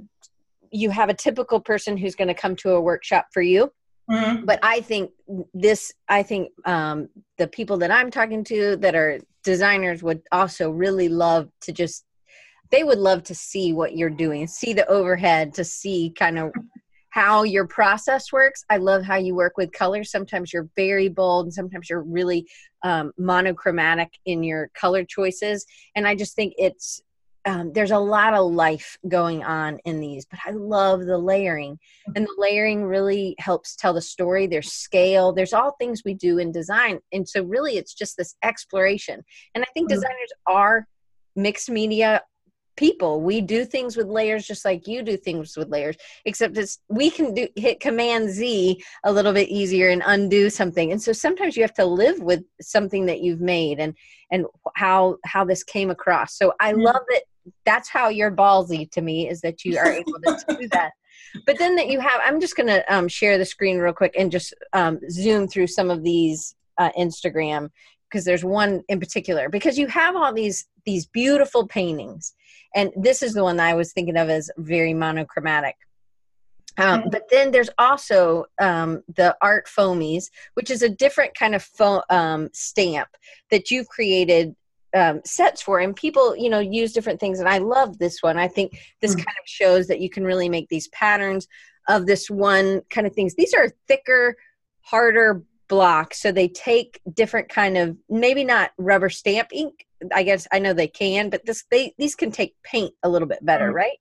you have a typical person who's going to come to a workshop for you mm-hmm. but i think this i think um the people that i'm talking to that are designers would also really love to just they would love to see what you're doing see the overhead to see kind of how your process works. I love how you work with colors. Sometimes you're very bold, and sometimes you're really um, monochromatic in your color choices. And I just think it's um, there's a lot of life going on in these, but I love the layering. And the layering really helps tell the story. There's scale, there's all things we do in design. And so, really, it's just this exploration. And I think mm-hmm. designers are mixed media people. We do things with layers just like you do things with layers except it's we can do hit command z a little bit easier and undo something. And so sometimes you have to live with something that you've made and and how how this came across. So i love that that's how you're ballsy to me is that you are able to do that. But then that you have i'm just going to um, share the screen real quick and just um, zoom through some of these uh, instagram because there's one in particular. Because you have all these these beautiful paintings. And this is the one that i was thinking of as very monochromatic. Um, mm-hmm. but then there's also um, the art foamies which is a different kind of fo- um, stamp that you've created um, sets for. And people you know use different things. And i love this one. I think this mm-hmm. kind of shows that you can really make these patterns of this one kind of things. These are thicker harder blocks. So they take different kind of maybe not rubber stamp ink I guess I know they can, but this they these can take paint a little bit better, mm-hmm. right?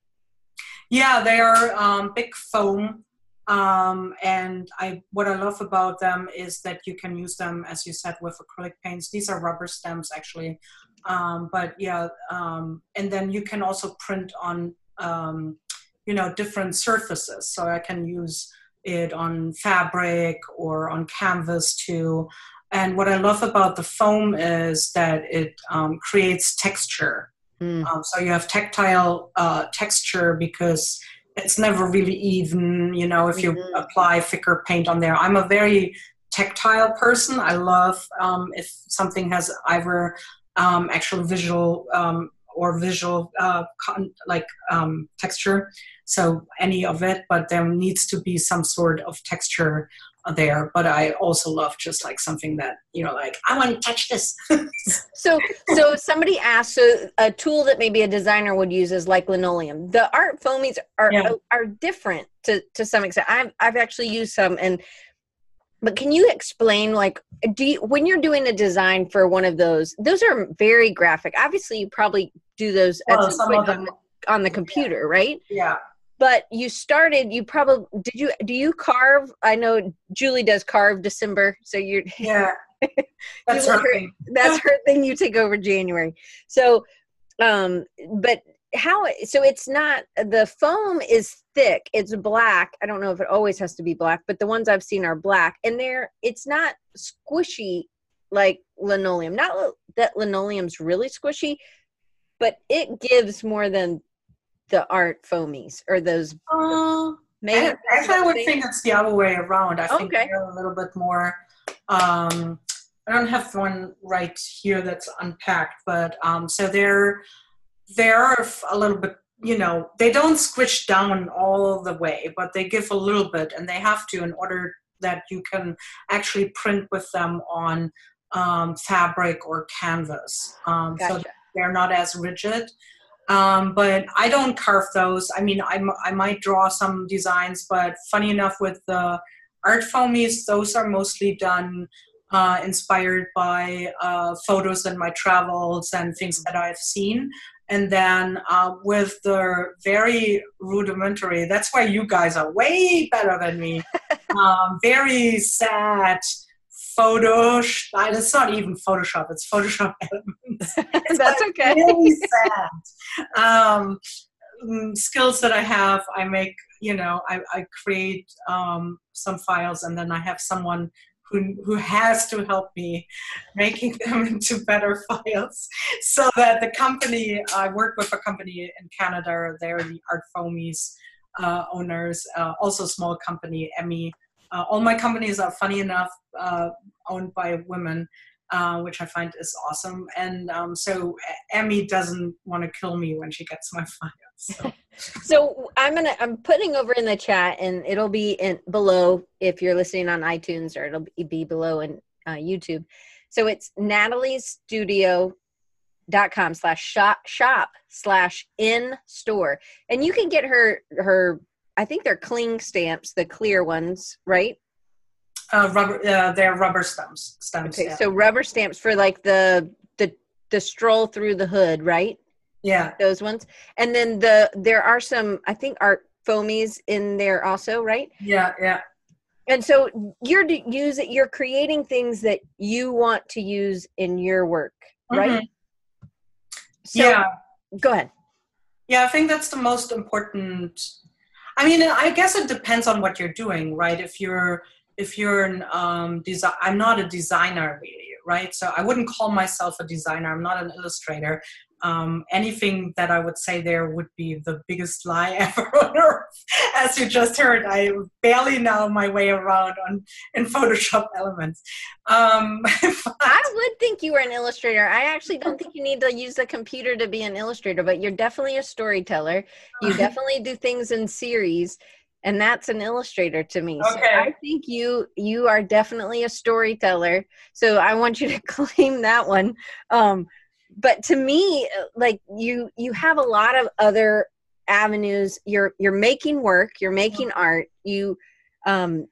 Yeah, they are um, big foam, um, and I what I love about them is that you can use them, as you said, with acrylic paints. These are rubber stamps, actually, um, but yeah, um, and then you can also print on um, you know different surfaces. So I can use it on fabric or on canvas too. And what I love about the foam is that it um, creates texture. Mm. Um, so you have tactile uh, texture because it's never really even, you know, if you mm-hmm. apply thicker paint on there. I'm a very tactile person. I love um, if something has either um, actual visual um, or visual uh, like um, texture so any of it but there needs to be some sort of texture there but i also love just like something that you know like i want to touch this. So so somebody asked so a tool that maybe a designer would use is like linoleum. The art foamies are yeah. Uh, are different to to some extent. I've i've actually used some and but can you explain like do you when you're doing a design for one of those those are very graphic. Obviously you probably do those well, on, the, on the computer yeah. right? Yeah but you started you probably did you do you carve? I know julie does carve december so you're yeah. That's her, thing. that's her thing you take over january. So um but how so it's not the foam is thick it's black i don't know if it always has to be black but the ones i've seen are black and they're it's not squishy like linoleum. Not that linoleum's really squishy but it gives more than the art foamies or those uh, maybe actually i would think it's the other way around i think okay. they're a little bit more um i don't have one right here that's unpacked but um so they're they're a little bit you know they don't squish down all the way but they give a little bit and they have to in order that you can actually print with them on um, fabric or canvas. Um, gotcha. So they're not as rigid. Um, but I don't carve those. I mean, I, I might draw some designs, but funny enough, with the art foamies, those are mostly done uh, inspired by uh, photos and my travels and things that I've seen. And then uh, with the very rudimentary, that's why you guys are way better than me. um, very sad photo. It's not even Photoshop. It's Photoshop elements. It's That's okay. Really sad. Um, mm, skills that I have, I make. You know, I, I create um, some files, and then I have someone who, who has to help me making them into better files so that the company i work with a company in canada they're the art foamies uh, owners uh, also small company emmy uh, all my companies are funny enough uh, owned by women, uh, which I find is awesome. And um, so Emmy doesn't want to kill me when she gets my files. So. so I'm gonna I'm putting over in the chat, and it'll be in below if you're listening on iTunes, or it'll be below in uh, YouTube. So it's Nathalie's dot com slash shop shop slash in store and you can get her her I think they're cling stamps, the clear ones, right? Uh, rubber, uh, they're rubber stamps. stamps okay, yeah. so rubber stamps for like the the the stroll through the hood, right? Yeah, those ones. And then the there are some, I think, art foamies in there also, right? Yeah, yeah. And so you're using you're creating things that you want to use in your work, right? Mm-hmm. So, yeah. Go ahead. Yeah, I think that's the most important I mean, I guess it depends on what you're doing, right? If you're if you're an um, design, I'm not a designer really, right? So I wouldn't call myself a designer. I'm not an illustrator um, anything that I would say there would be the biggest lie ever on earth. As you just heard, I barely know my way around on in Photoshop elements. Um, I would think you were an illustrator. I actually don't think you need to use a computer to be an illustrator, but you're definitely a storyteller. You definitely do things in series and that's an illustrator to me. Okay. So I think you you are definitely a storyteller. So I want you to claim that one. Um, but to me like you you have a lot of other avenues you're you're making work you're making mm-hmm. art you um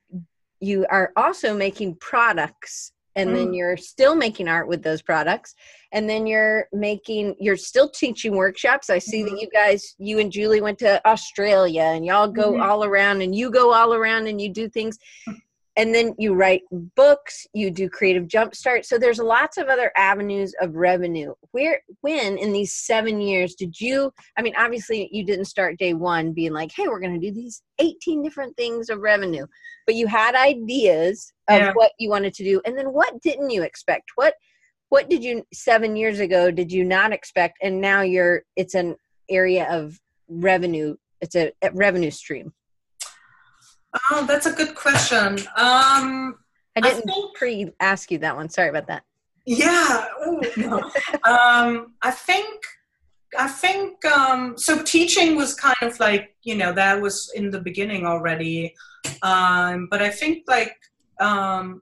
you are also making products and mm. then you're still making art with those products and then you're making you're still teaching workshops i see mm-hmm. that you guys you and julie went to australia and y'all go mm-hmm. all around and you go all around and you do things and then you write books you do creative jumpstart so there's lots of other avenues of revenue. Where when in these seven years did you i mean obviously you didn't start day one being like hey we're going to do these 18 different things of revenue. But you had ideas of yeah. what you wanted to do. And then what didn't you expect? What what did you seven years ago did you not expect? And now you're it's an area of revenue it's a, a revenue stream Oh, that's a good question. Um, I didn't I think, pre ask you that one. Sorry about that. Yeah. Ooh, no. um, I think. I think um, so. Teaching was kind of like you know that was in the beginning already, um, but I think like um,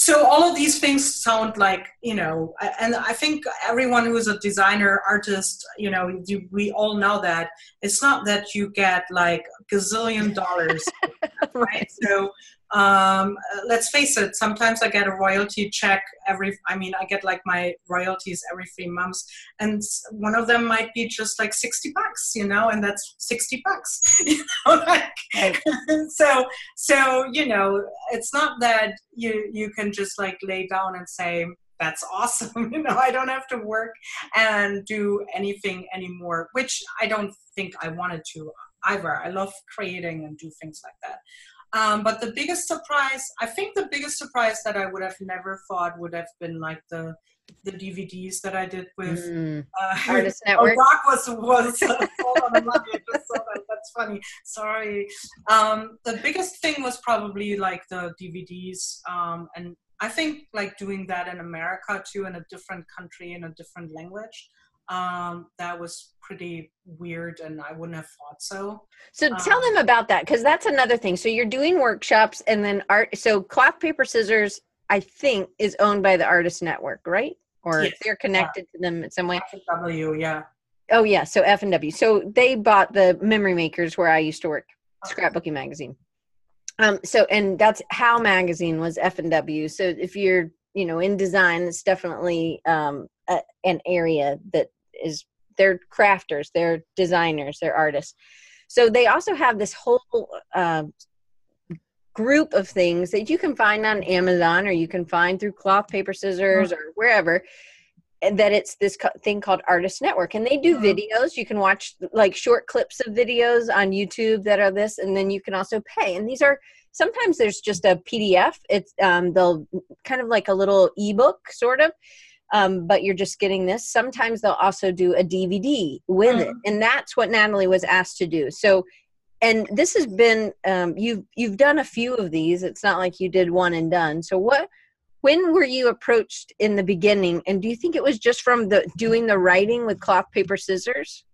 so all of these things sound like you know and i think everyone who is a designer artist you know you, we all know that. It's not that you get like gazillion dollars right? So um, let's face it sometimes i get a royalty check every i mean i get like my royalties every three months and one of them might be just like 60 bucks you know and that's 60 bucks you know like, so so you know it's not that you you can just like lay down and say that's awesome you know i don't have to work and do anything anymore which i don't think i wanted to either. I love creating and do things like that um, but the biggest surprise, I think the biggest surprise that I would have never thought would have been like the the DVDs that I did with mm. uh, Artist Network. Rock was was uh, that. That's funny. Sorry. Um, the biggest thing was probably like the DVDs, um, and I think like doing that in America too, in a different country in a different language. Um, that was pretty weird and I wouldn't have thought so. So tell um, them about that because that's another thing. So you're doing workshops and then art. So cloth, paper, scissors, I think, is owned by the Artist Network, right? Or yes. they're connected yeah. to them in some way. W, yeah. Oh yeah, so F and W. So they bought the Memory Makers where I used to work, Scrapbooking Magazine. Um, so and that's how magazine was F and W. So if you're you know in design, it's definitely um, a, an area that is they're crafters, they're designers, they're artists. So they also have this whole uh, group of things that you can find on Amazon or you can find through cloth, paper, scissors, or wherever. And that it's this thing called Artist Network, and they do mm-hmm. videos. You can watch like short clips of videos on YouTube that are this, and then you can also pay. And these are sometimes there's just a PDF. It's um, they'll kind of like a little ebook sort of, um, but you're just getting this. Sometimes they'll also do a DVD with mm-hmm. it, and that's what Nathalie was asked to do. So, and this has been um, you've you've done a few of these. It's not like you did one and done. So, what when were you approached in the beginning, and do you think it was just from the doing the writing with cloth, paper, scissors?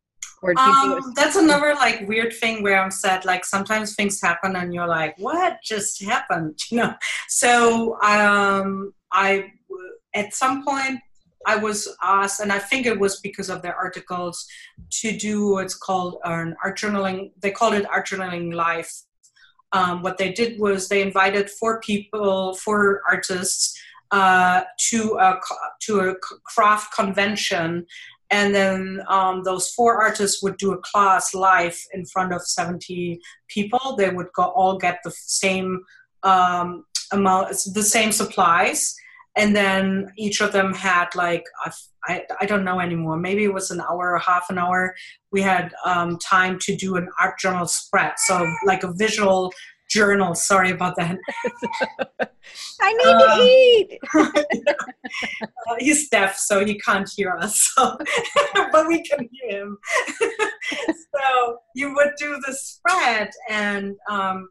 um, that's another like weird thing where I'm sad. Like sometimes things happen and you're like, what just happened? You know. So um, I at some point I was asked, and I think it was because of their articles, to do what's called an art journaling. They called it art journaling live. Um, what they did was they invited four people, four artists, uh, to a to a craft convention, and then um, those four artists would do a class live in front of 70 people. They would go, all get the same um, amount, the same supplies and then each of them had like I, I don't know anymore maybe it was an hour or half an hour. We had um, time to do an art journal spread so like a visual journal. Sorry about that. I need uh, to eat. uh, he's deaf so he can't hear us so but we can hear him. So you would do the spread and um,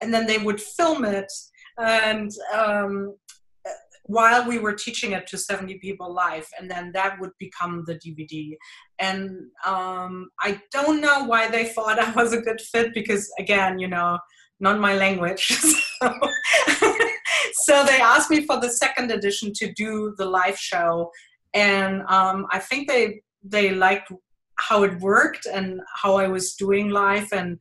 and then they would film it. And um, while we were teaching it to 70 people live and then that would become the dvd and um, i don't know why they thought i was a good fit because again you know not my language. So, so they asked me for the second edition to do the live show and um, i think they they liked how it worked and how i was doing live and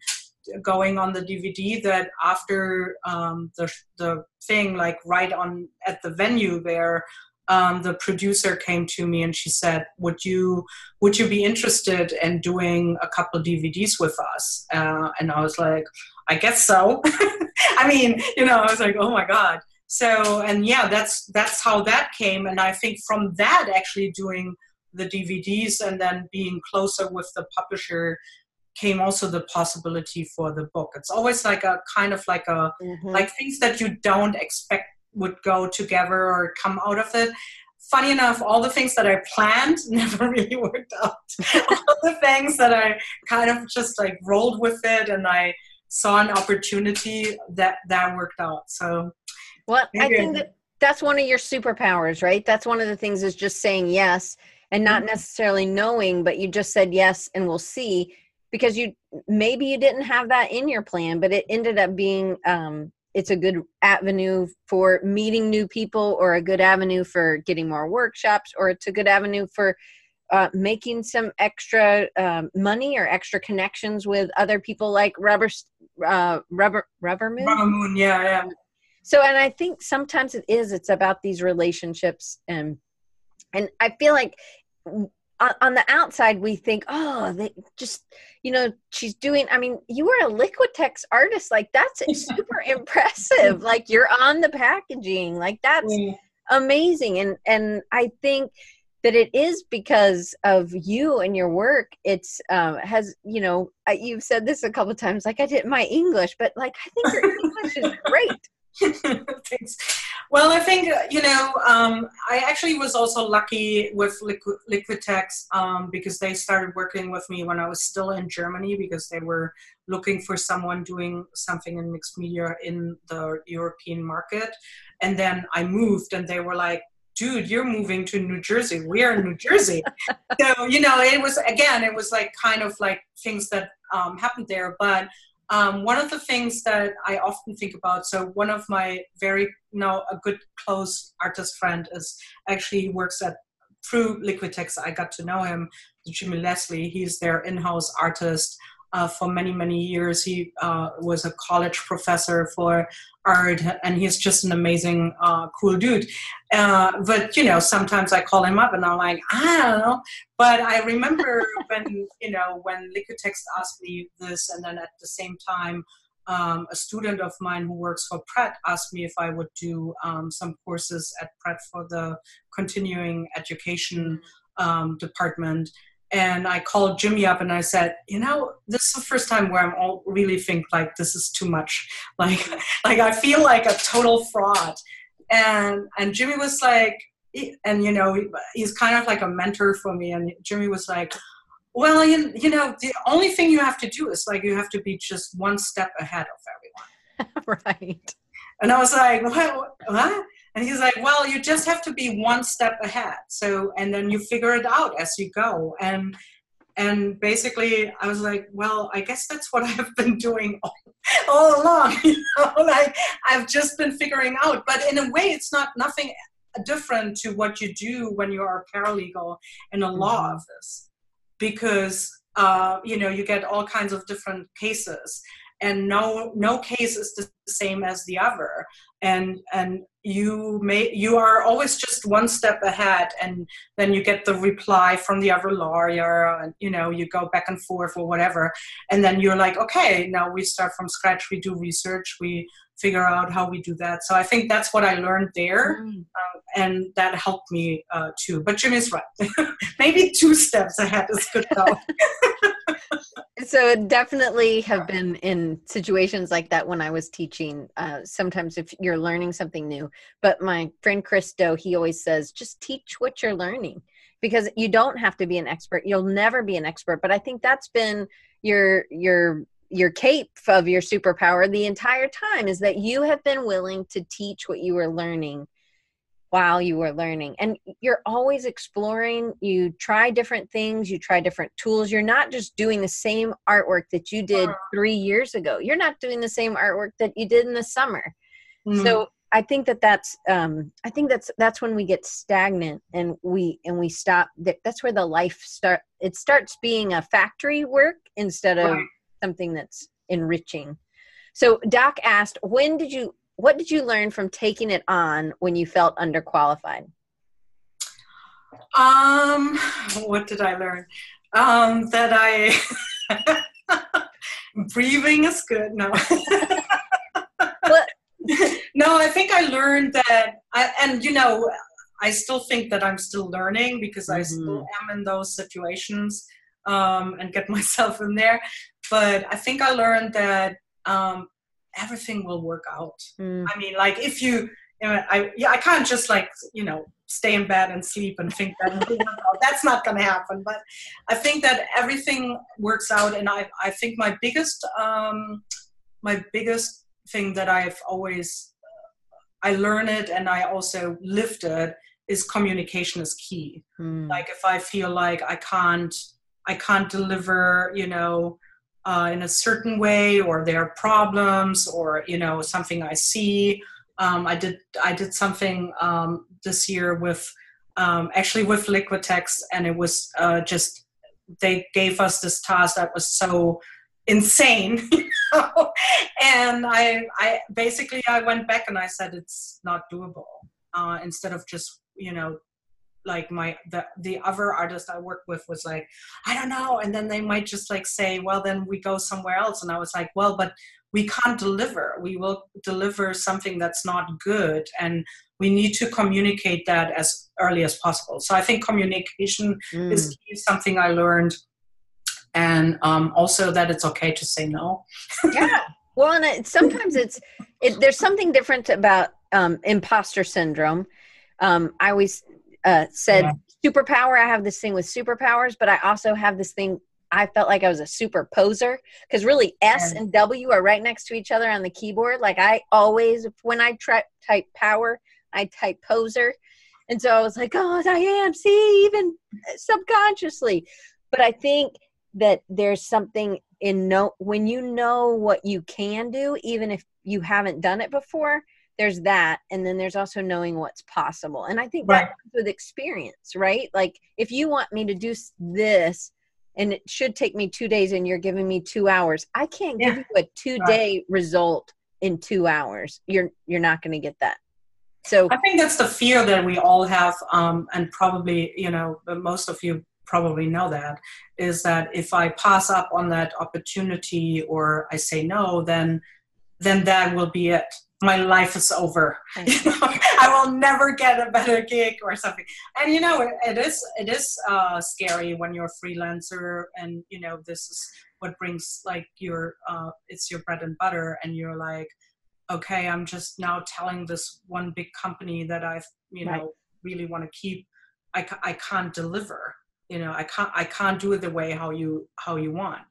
going on the DVD that after um, the the thing, like right on at the venue there, um, the producer came to me and she said, "Would you would you be interested in doing a couple DVDs with us?" Uh, and I was like, "I guess so." I mean, you know, I was like, "Oh my god!" So and yeah, that's that's how that came, and I think from that actually doing the DVDs and then being closer with the publisher came also the possibility for the book. It's always like a kind of like a mm-hmm. like things that you don't expect would go together or come out of it. Funny enough, all the things that I planned never really worked out. all the things that I kind of just like rolled with it and I saw an opportunity that that worked out. So well, I think that that's one of your superpowers, right? That's one of the things is just saying yes and not mm-hmm. necessarily knowing, but you just said yes and we'll see because you maybe you didn't have that in your plan but it ended up being um, it's a good avenue for meeting new people or a good avenue for getting more workshops or it's a good avenue for uh, making some extra um, money or extra connections with other people like rubber uh, rubber rubber moon? Rubber moon yeah yeah. So and i think sometimes it is it's about these relationships and and i feel like on, the outside we think oh they just you know she's doing i mean you were a liquitex artist. Like that's super impressive. Like you're on the packaging. Like that's yeah. amazing. And and i think that it is because of you and your work. It's um has you know you've said this a couple times like i did my english but like i think your english is great Thanks. Well, I think, you know, um, I actually was also lucky with Liquid, Liquitex um, because they started working with me when I was still in Germany because they were looking for someone doing something in mixed media in the European market. And then I moved and they were like, dude, you're moving to New Jersey. We're in New Jersey. so, you know, it was, again, it was like kind of like things that um, happened there. But um, one of the things that I often think about, so one of my very, now a good close artist friend is actually works at through Liquitex. I got to know him, Jimmy Leslie. He's their in-house artist uh, for many many years. He uh, was a college professor for art, and he's just an amazing, uh, cool dude. Uh, but you know, sometimes I call him up, and I'm like, I don't know. But I remember when you know when Liquitex asked me this, and then at the same time. Um, a student of mine who works for Pratt asked me if I would do um, some courses at Pratt for the continuing education um, department and I called Jimmy up and I said, you know, this is the first time where I'm all really think like this is too much. Like, like I feel like a total fraud. And and Jimmy was like, eh, and you know, he's kind of like a mentor for me. And Jimmy was like, well, you, you know, the only thing you have to do is like you have to be just one step ahead of everyone. right. And I was like, what? What? And he's like, well, you just have to be one step ahead. So, and then you figure it out as you go. And, and basically I was like, well, I guess that's what I've been doing all, all along. You know, like I've just been figuring out, but in a way it's not nothing different to what you do when you are a paralegal in a law mm-hmm. office because uh, you know you get all kinds of different cases and no no case is the same as the other. And and you may you are always just one step ahead and then you get the reply from the other lawyer and you know you go back and forth or whatever. And then you're like okay now we start from scratch we do research we figure out how we do that. So i think that's what i learned there mm. um, and that helped me uh, too. But jimmy's right. Maybe two steps ahead is good though so definitely have been in situations like that when I was teaching. Uh, sometimes if you're learning something new, but my friend Christo, he always says, just teach what you're learning because you don't have to be an expert. You'll never be an expert. But I think that's been your your your cape of your superpower the entire time is that you have been willing to teach what you were learning while you were learning and you're always exploring you try different things you try different tools you're not just doing the same artwork that you did three years ago you're not doing the same artwork that you did in the summer mm-hmm. so i think that that's um i think that's that's when we get stagnant and we and we stop that's where the life start it starts being a factory work instead of right. something that's enriching so doc asked when did you what did you learn from taking it on when you felt underqualified? Um, what did I learn? Um, that I breathing is good. No. no, I think I learned that, I, and you know, I still think that I'm still learning because mm-hmm. I still am in those situations um, and get myself in there. But I think I learned that um, everything will work out. Mm. I mean, like if you, you know, I yeah, I can't just like you know stay in bed and sleep and think that that's not going to happen. But I think that everything works out, and I I think my biggest um, my biggest thing that I've always I learn it and I also lived it is communication is key. Mm. Like if I feel like I can't I can't deliver, you know, uh, in a certain way or there are problems or you know something i see. Um, i did i did something um, this year with um, actually with liquitex and it was uh, just they gave us this task that was so insane and i i basically i went back and i said it's not doable uh, instead of just you know like my the the other artist I worked with was like, I don't know, and then they might just like say, well, then we go somewhere else, and I was like, well, but we can't deliver. We will deliver something that's not good, and we need to communicate that as early as possible. So I think communication mm. is something I learned, and um, also that it's okay to say no. yeah. Well, and it, sometimes it's it, there's something different about um, imposter syndrome. Um, I always uh, said yeah. superpower. I have this thing with superpowers, but I also have this thing. I felt like I was a super poser because really S and W are right next to each other on the keyboard. Like I always, when I try type power, I type poser. And so I was like, oh, I am, see, even subconsciously. But I think that there's something in no when you know what you can do, even if you haven't done it before, there's that. And then there's also knowing what's possible. And I think right. that comes with experience, right? Like if you want me to do this, and it should take me two days and you're giving me two hours i can't give you a two day right. result in two hours you're you're not going to get that so i think that's the fear that we all have um, and probably you know most of you probably know that is that if i pass up on that opportunity or i say no then then that will be it my life is over. You know, I will never get a better gig or something. And you know, it, it is it is uh, scary when you're a freelancer, and you know, this is what brings like your uh, it's your bread and butter, and you're like, okay, I'm just now telling this one big company that I've you know right. really want to keep. I, I can't deliver. You know, I can't I can't do it the way how you how you want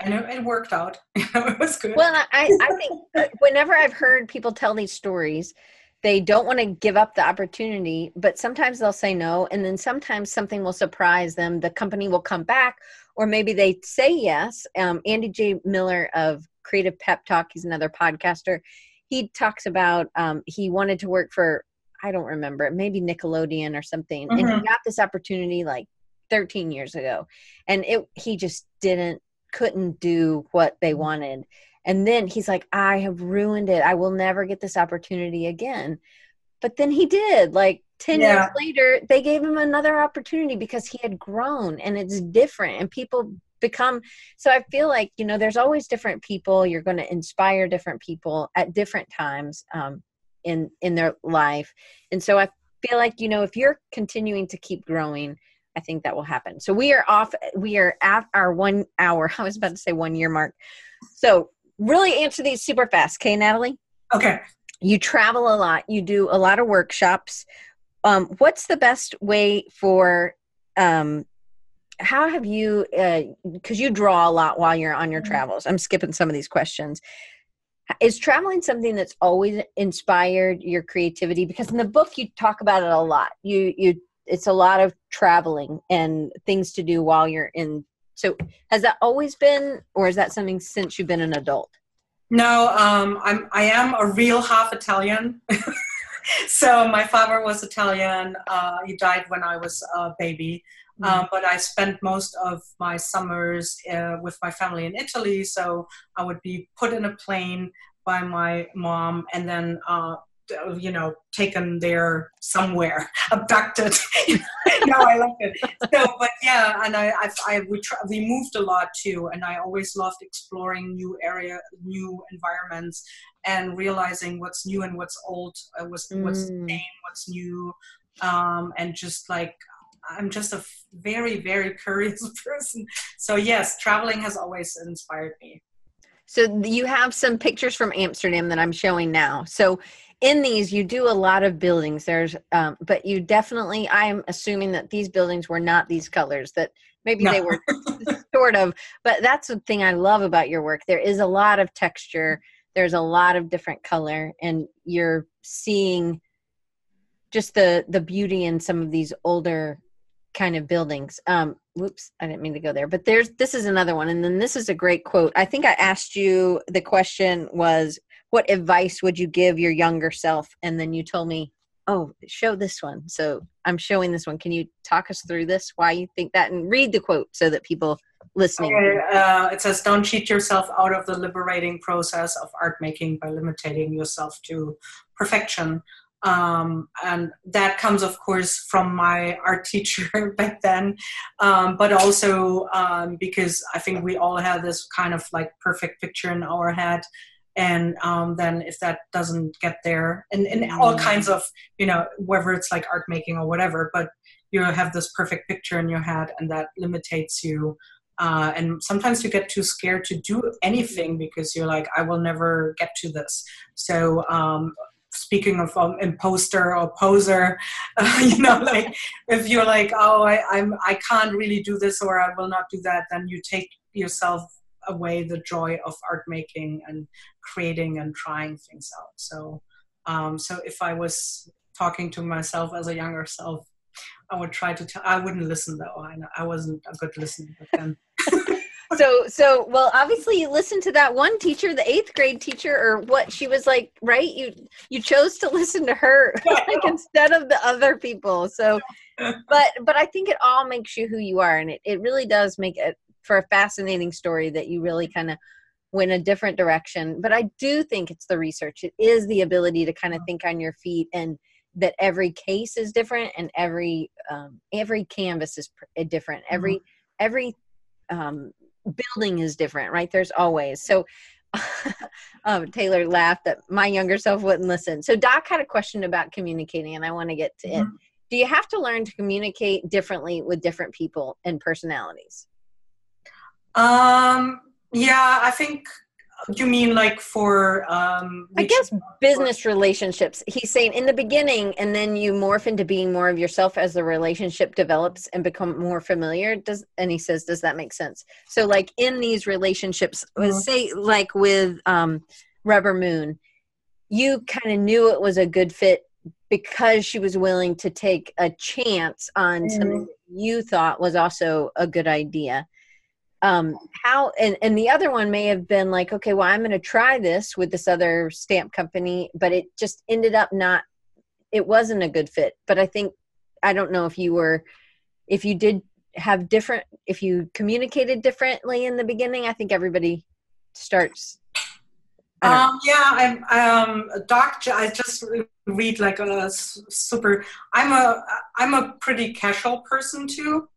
and it, it worked out. it was good. Well, I, I think whenever I've heard people tell these stories, they don't want to give up the opportunity, but sometimes they'll say no. And then sometimes something will surprise them. The company will come back, or maybe they say yes. Um, Andy J. Miller of Creative Pep Talk, he's another podcaster. He talks about um, he wanted to work for, I don't remember, maybe Nickelodeon or something. Mm-hmm. And he mm-hmm. got this opportunity like 13 years ago. And it he just didn't couldn't do what they mm-hmm. wanted. And then he's like, I have ruined it. I will never get this opportunity again. But then he did. Like 10 yeah. years later, they gave him another opportunity because he had grown and it's different. And people become so i feel like you know there's always different people you're going to inspire different people at different times um, in in their life and so i feel like you know if you're continuing to keep growing I think that will happen. So we are off. We are at our one hour. I was about to say one year mark. So really answer these super fast. Okay, Nathalie. Okay. You travel a lot. You do a lot of workshops. Um, what's the best way for? Um, how have you? Because uh, you draw a lot while you're on your mm-hmm. travels. I'm skipping some of these questions is traveling something that's always inspired your creativity because in the book you talk about it a lot you you it's a lot of traveling and things to do while you're in so has that always been or is that something since you've been an adult no um, i'm i am a real half italian so my father was italian uh, he died when i was a baby mm-hmm. uh, but I spent most of my summers uh, with my family in Italy. So I would be put in a plane by my mom and then uh, you know, taken there somewhere, abducted. no, I like it. So, but yeah, and I, I, I we, we moved a lot too, and I always loved exploring new area, new environments, and realizing what's new and what's old, uh, what's mm. what's same, what's new, um, and just like I'm just a very, very curious person. So yes, traveling has always inspired me. So you have some pictures from Amsterdam that I'm showing now. So in these you do a lot of buildings. There's um, but you definitely i'm assuming that these buildings were not these colors that maybe no. they were sort of but that's the thing i love about your work. There is a lot of texture there's a lot of different color and you're seeing just the the beauty in some of these older kind of buildings. Um whoops i didn't mean to go there but there's this is another one and then this is a great quote. I think i asked you the question was what advice would you give your younger self? And then you told me oh show this one. So i'm showing this one. Can you talk us through this? Why you think that? And read the quote so that people listening okay, uh, it says don't cheat yourself out of the liberating process of art making by limiting yourself to perfection. Um, and that comes of course from my art teacher back then. Um, but also um, because i think we all have this kind of like perfect picture in our head and um, then if that doesn't get there and, and all mm. kinds of you know whether it's like art making or whatever but you have this perfect picture in your head and that limitates you uh, and sometimes you get too scared to do anything because you're like i will never get to this so um, speaking of um, imposter or poser uh, you know like if you're like oh I, i'm i can't really do this or i will not do that then you take yourself away the joy of art making and creating and trying things out. So, um, so if I was talking to myself as a younger self. I would try to tell. I wouldn't listen though. I I wasn't a good listener then. so so well obviously you listened to that one teacher the eighth grade teacher or what she was like right you you chose to listen to her like instead of the other people so but but i think it all makes you who you are and it, it really does make it for a fascinating story that you really kind of went a different direction but i do think it's the research it is the ability to kind of think on your feet and that every case is different and every um, every canvas is pr- different every mm-hmm. every um, building is different, right? There's always. So um, Taylor laughed that my younger self wouldn't listen. So Doc had a question about communicating, and I want to get to mm-hmm. it. Do you have to learn to communicate differently with different people and personalities? Um, yeah, I think you mean like for um i guess business relationships he's saying in the beginning and then you morph into being more of yourself as the relationship develops and become more familiar does and he says does that make sense so like in these relationships mm-hmm. say like with um rubber moon you kind of knew it was a good fit because she was willing to take a chance on mm-hmm. something you thought was also a good idea um how and and the other one may have been like okay well i'm going to try this with this other stamp company but it just ended up not it wasn't a good fit but i think i don't know if you were if you did have different if you communicated differently in the beginning i think everybody starts um, yeah, I'm um, doc. I just read like a super. I'm a I'm a pretty casual person too.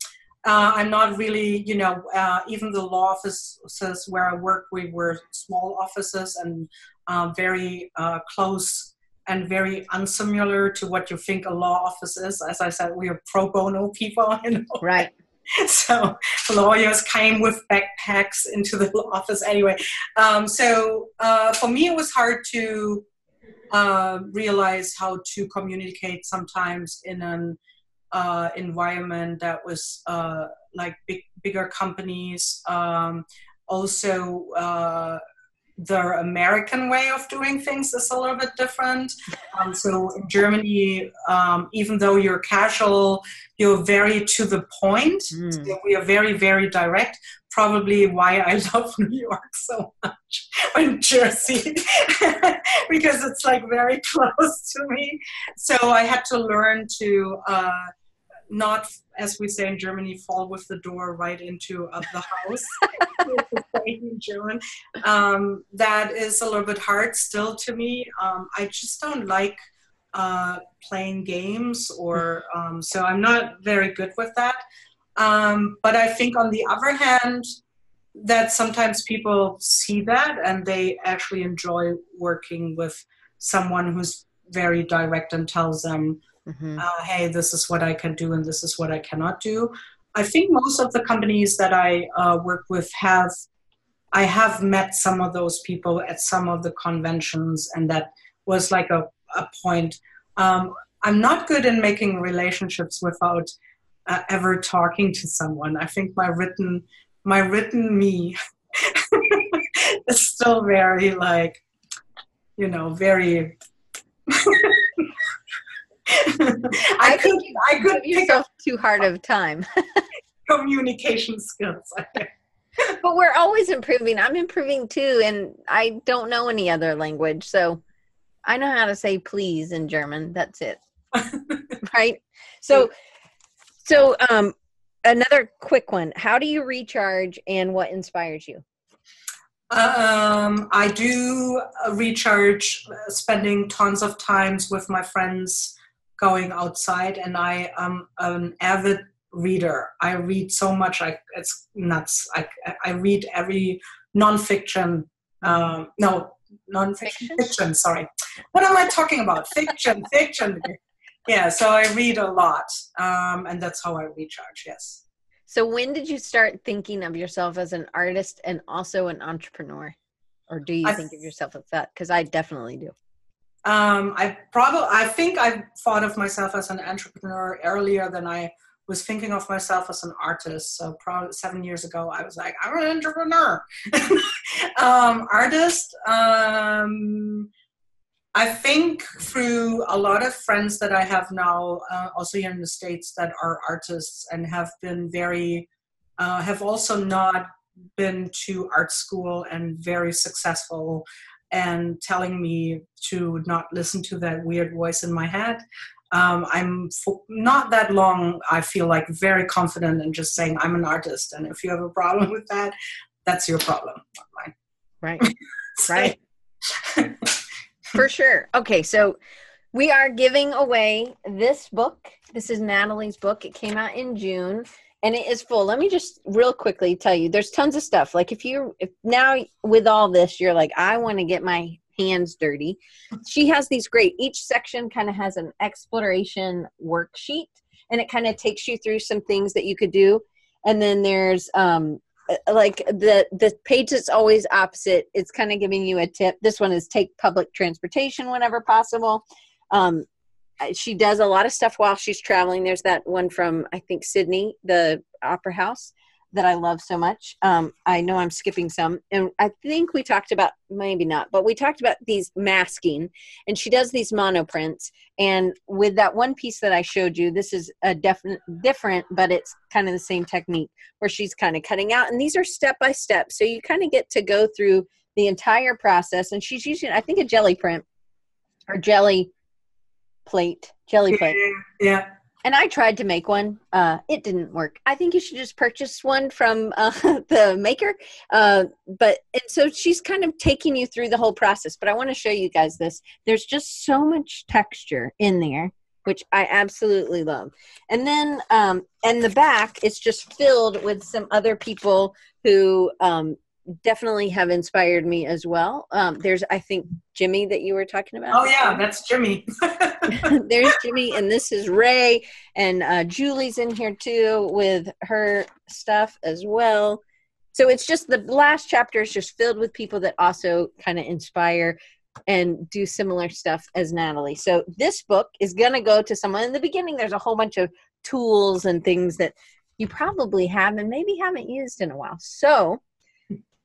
Uh, I'm not really, you know, uh, even the law offices where I work, we were small offices and uh, very uh, close and very unsimilar to what you think a law office is. As I said, we are pro bono people, you know. Right. So lawyers came with backpacks into the office anyway. Um, so uh, for me, it was hard to uh, realize how to communicate sometimes in an uh, environment that was uh, like big, bigger companies. Um, also, uh, the American way of doing things is a little bit different. Um, so in Germany, um, even though you're casual, you're very to the point. Mm. So we are very, very direct. Probably why I love New York so much, and Jersey, because it's like very close to me. So I had to learn to uh, not, as we say in Germany, fall with the door right into uh, the house. in German. Um, that is a little bit hard still to me. Um, I just don't like uh, playing games, or um, so I'm not very good with that. Um, but I think on the other hand, that sometimes people see that and they actually enjoy working with someone who's very direct and tells them mm-hmm. uh, hey, this is what I can do and this is what I cannot do. I think most of the companies that I uh, work with have, I have met some of those people at some of the conventions, and that was like a, a point. Um, I'm not good in making relationships without uh, ever talking to someone. I think my written, my written me is still very like, you know, very I, I could I could pick up too hard of time. communication skills. but we're always improving. I'm improving too, and I don't know any other language, so I know how to say please in German. That's it. right? So so um another quick one. How do you recharge and what inspires you? Um, I do recharge spending tons of times with my friends going outside and I am an avid reader. I read so much, I, it's nuts. I, I read every nonfiction, um, no, nonfiction, fiction, sorry. What am I talking about? Fiction, fiction. Yeah, so I read a lot um, and that's how I recharge, yes. So when did you start thinking of yourself as an artist and also an entrepreneur? Or do you I, think of yourself as that? Because I definitely do. Um, I probably, I think I thought of myself as an entrepreneur earlier than I was thinking of myself as an artist. So probably seven years ago, I was like, I'm an entrepreneur. um, artist. Um, I think through a lot of friends that I have now, uh, also here in the States, that are artists and have been very, uh, have also not been to art school and very successful and telling me to not listen to that weird voice in my head. Um, I'm not that long, I feel like very confident in just saying I'm an artist. And if you have a problem with that, that's your problem, not mine. Right. right. For sure. Okay, so we are giving away this book. This is Nathalie's book. It came out in June and it is full. Let me just real quickly tell you there's tons of stuff. Like if you if now with all this you're like I want to get my hands dirty. She has these great each section kind of has an exploration worksheet and it kind of takes you through some things that you could do and then there's um uh, like the the page that's always opposite it's kind of giving you a tip this one is take public transportation whenever possible um, she does a lot of stuff while she's traveling there's that one from i think sydney the opera house that I love so much. Um, I know I'm skipping some, and I think we talked about maybe not, but we talked about these masking, and she does these monoprints. And with that one piece that I showed you, this is a definite different, but it's kind of the same technique where she's kind of cutting out, and these are step by step, so you kind of get to go through the entire process. And she's using, I think, a jelly print or jelly plate, jelly plate. Yeah and I tried to make one. Uh, it didn't work. I think you should just purchase one from uh, the maker. Uh, but and so she's kind of taking you through the whole process. But I want to show you guys this. There's just so much texture in there, which I absolutely love. And then um, and the back is just filled with some other people who um, definitely have inspired me as well. Um, there's, I think, Jimmy that you were talking about. Oh yeah, that's Jimmy. there's Jimmy, and this is Ray, and uh, Julie's in here too with her stuff as well. So it's just the last chapter is just filled with people that also kind of inspire and do similar stuff as Nathalie. So this book is going to go to someone in the beginning. There's a whole bunch of tools and things that you probably have and maybe haven't used in a while. So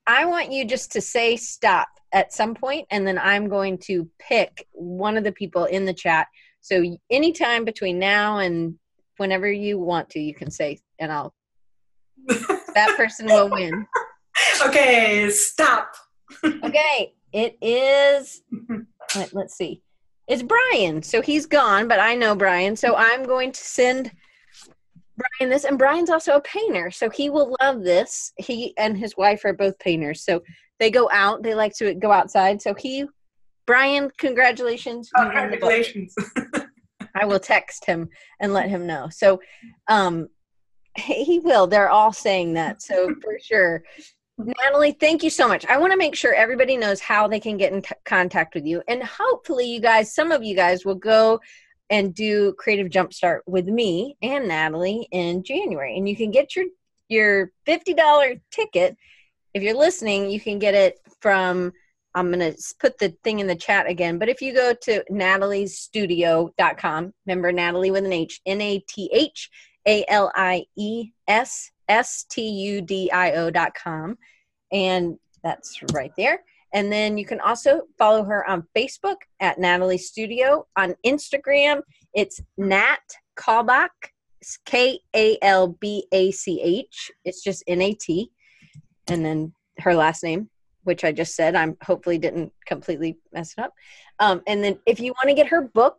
I want you just to say stop at some point, and then I'm going to pick one of the people in the chat. So anytime between now and whenever you want to, you can say, and I'll. that person will win. Okay, stop. okay, it is. Let, let's see. It's Brian. So he's gone, but I know Brian. So I'm going to send Brian this, and Brian's also a painter, so he will love this. He and his wife are both painters, so they go out. They like to go outside. So he, Brian, congratulations! Oh, congratulations! I will text him and let him know. So, um, he will. They're all saying that, so for sure. Nathalie, thank you so much. I want to make sure everybody knows how they can get in c- contact with you, and hopefully, you guys, some of you guys, will go and do Creative Jumpstart with me and Nathalie in January. And you can get your your $50 ticket. If you're listening, you can get it from I'm going to put the thing in the chat again, but if you go to nathaliesstudio.com, remember Nathalie with an H, N A T H A L I E S S T U D I O.com, and that's right there. And then you can also follow her on Facebook at Nathalie Studio. On Instagram, it's Nat Kalbach, K A L B A C H. It's just N A T. And then her last name, which I just said. I'm hopefully didn't completely mess it up. Um, and then if you want to get her book,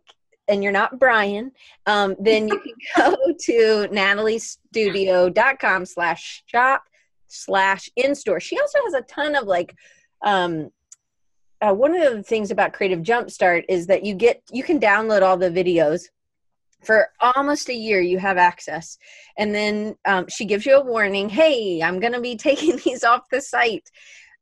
and you're not Brian, um, then you can go to nathaliestudio.com slash shop slash in store. She also has a ton of like um, uh, one of the things about Creative Jumpstart is that you get you can download all the videos for almost a year you have access. And then um, she gives you a warning hey i'm going to be taking these off the site.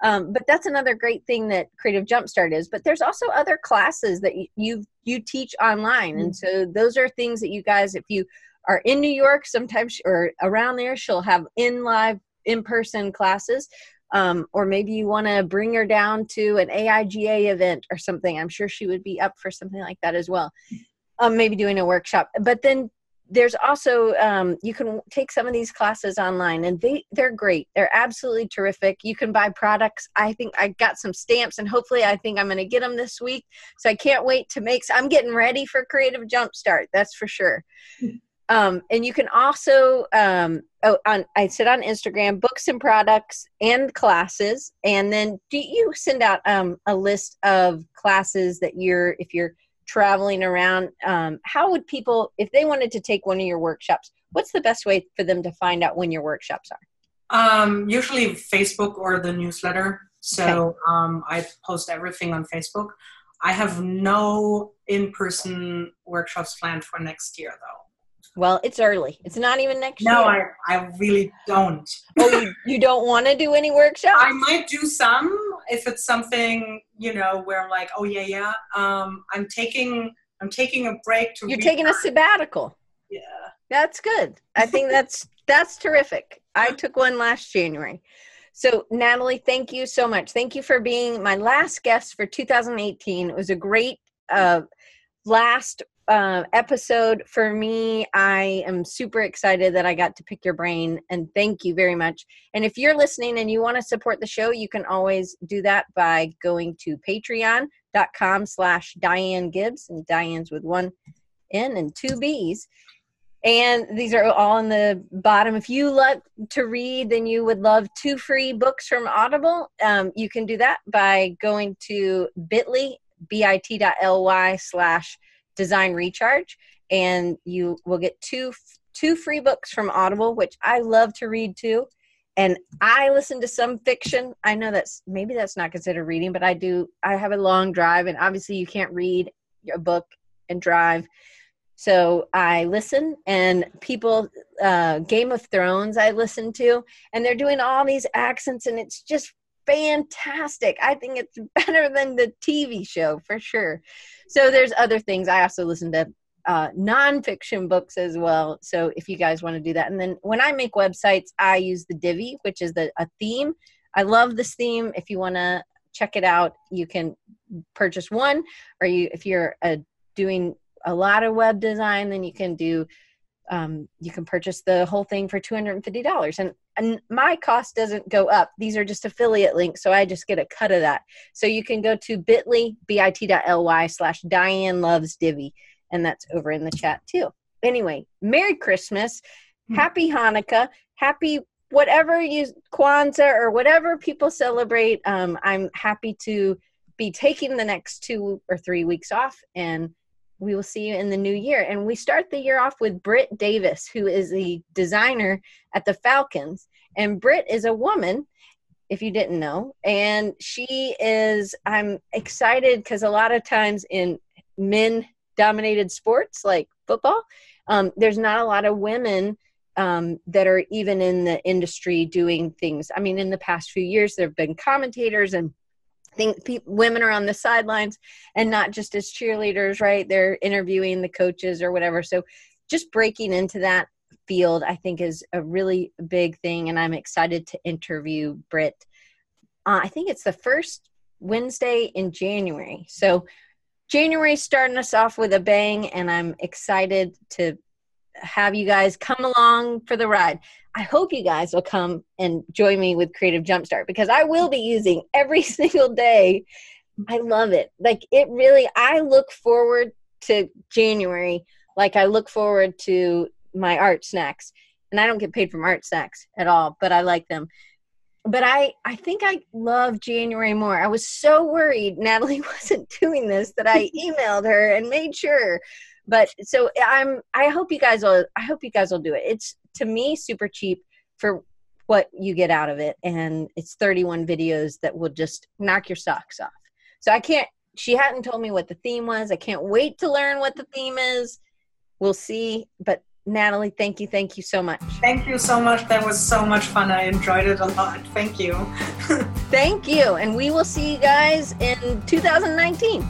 Um, but that's another great thing that creative jumpstart is. But there's also other classes that you you, you teach online. Mm-hmm. and so those are things that you guys if you are in new york sometimes or around there she'll have in live in person classes um, or maybe you want to bring her down to an AIGA event or something. I'm sure she would be up for something like that as well. Um, maybe doing a workshop. But then there's also um, you can take some of these classes online and they they're great they're absolutely terrific you can buy products i think i got some stamps and hopefully i think i'm going to get them this week so i can't wait to make so i'm getting ready for creative jumpstart that's for sure um, and you can also um, oh on i said on instagram books and products and classes. And then do you send out um, a list of classes that you're if you're traveling around um, how would people if they wanted to take one of your workshops what's the best way for them to find out when your workshops are? Um, usually facebook or the newsletter. So okay. um, i post everything on facebook. I have no in-person workshops planned for next year though well, it's early. It's not even next no, year. No, I, I really don't. oh, you, you don't want to do any workshops? I might do some if it's something, you know, where I'm like, oh yeah, yeah. Um, I'm taking I'm taking a break to You're taking a sabbatical. Yeah. That's good. I think that's that's terrific. I took one last January. So, Nathalie, thank you so much. Thank you for being my last guest for 2018. It was a great uh, last uh, episode for me. I am super excited that I got to pick your brain and thank you very much. And if you're listening and you want to support the show, you can always do that by going to patreon.com slash Diane Gibbs and Diane's with one N and two B's. And these are all in the bottom. If you love to read, then you would love two free books from Audible. Um, you can do that by going to bit.ly, bit.ly slash design recharge and you will get two two free books from audible which i love to read too. And i listen to some fiction. I know that's maybe that's not considered reading but i do i have a long drive and obviously you can't read a book and drive. So i listen and people uh, game of thrones i listen to and they're doing all these accents and it's just fantastic. I think it's better than the TV show for sure. So there's other things. I also listen to uh, nonfiction books as well. So if you guys want to do that, and then when I make websites, I use the Divi, which is the a theme. I love this theme. If you want to check it out, you can purchase one, or you if you're uh, doing a lot of web design, then you can do um, you can purchase the whole thing for $250 and, and my cost doesn't go up. These are just affiliate links so i just get a cut of that. So you can go to bit.ly bit.ly slash diane loves divi and that's over in the chat too. Anyway merry christmas hmm. happy hanukkah happy whatever you kwanzaa or whatever people celebrate. Um, i'm happy to be taking the next two or three weeks off and we will see you in the new year. And we start the year off with Britt Davis, who is the designer at the Falcons. And Britt is a woman, if you didn't know. And she is, I'm excited because a lot of times in men dominated sports like football, um, there's not a lot of women um, that are even in the industry doing things. I mean, in the past few years, there have been commentators and think pe- women are on the sidelines and not just as cheerleaders, right? They're interviewing the coaches or whatever. So just breaking into that field, I think, is a really big thing. And I'm excited to interview Britt. Uh, I think it's the first Wednesday in January. So January starting us off with a bang, and I'm excited to have you guys come along for the ride. I hope you guys will come and join me with Creative Jumpstart because I will be using every single day. I love it. Like it really, I look forward to January like I look forward to my art snacks. And I don't get paid from art snacks at all, but I like them. But I, I think I love January more. I was so worried Nathalie wasn't doing this that I emailed her and made sure but so i'm i hope you guys will i hope you guys will do it. It's to me super cheap for what you get out of it. And it's 31 videos that will just knock your socks off. So i can't she hadn't told me what the theme was. I can't wait to learn what the theme is. We'll see. But nathalie thank you. Thank you so much. Thank you so much. That was so much fun. I enjoyed it a lot. Thank you. Thank you. And we will see you guys in 2019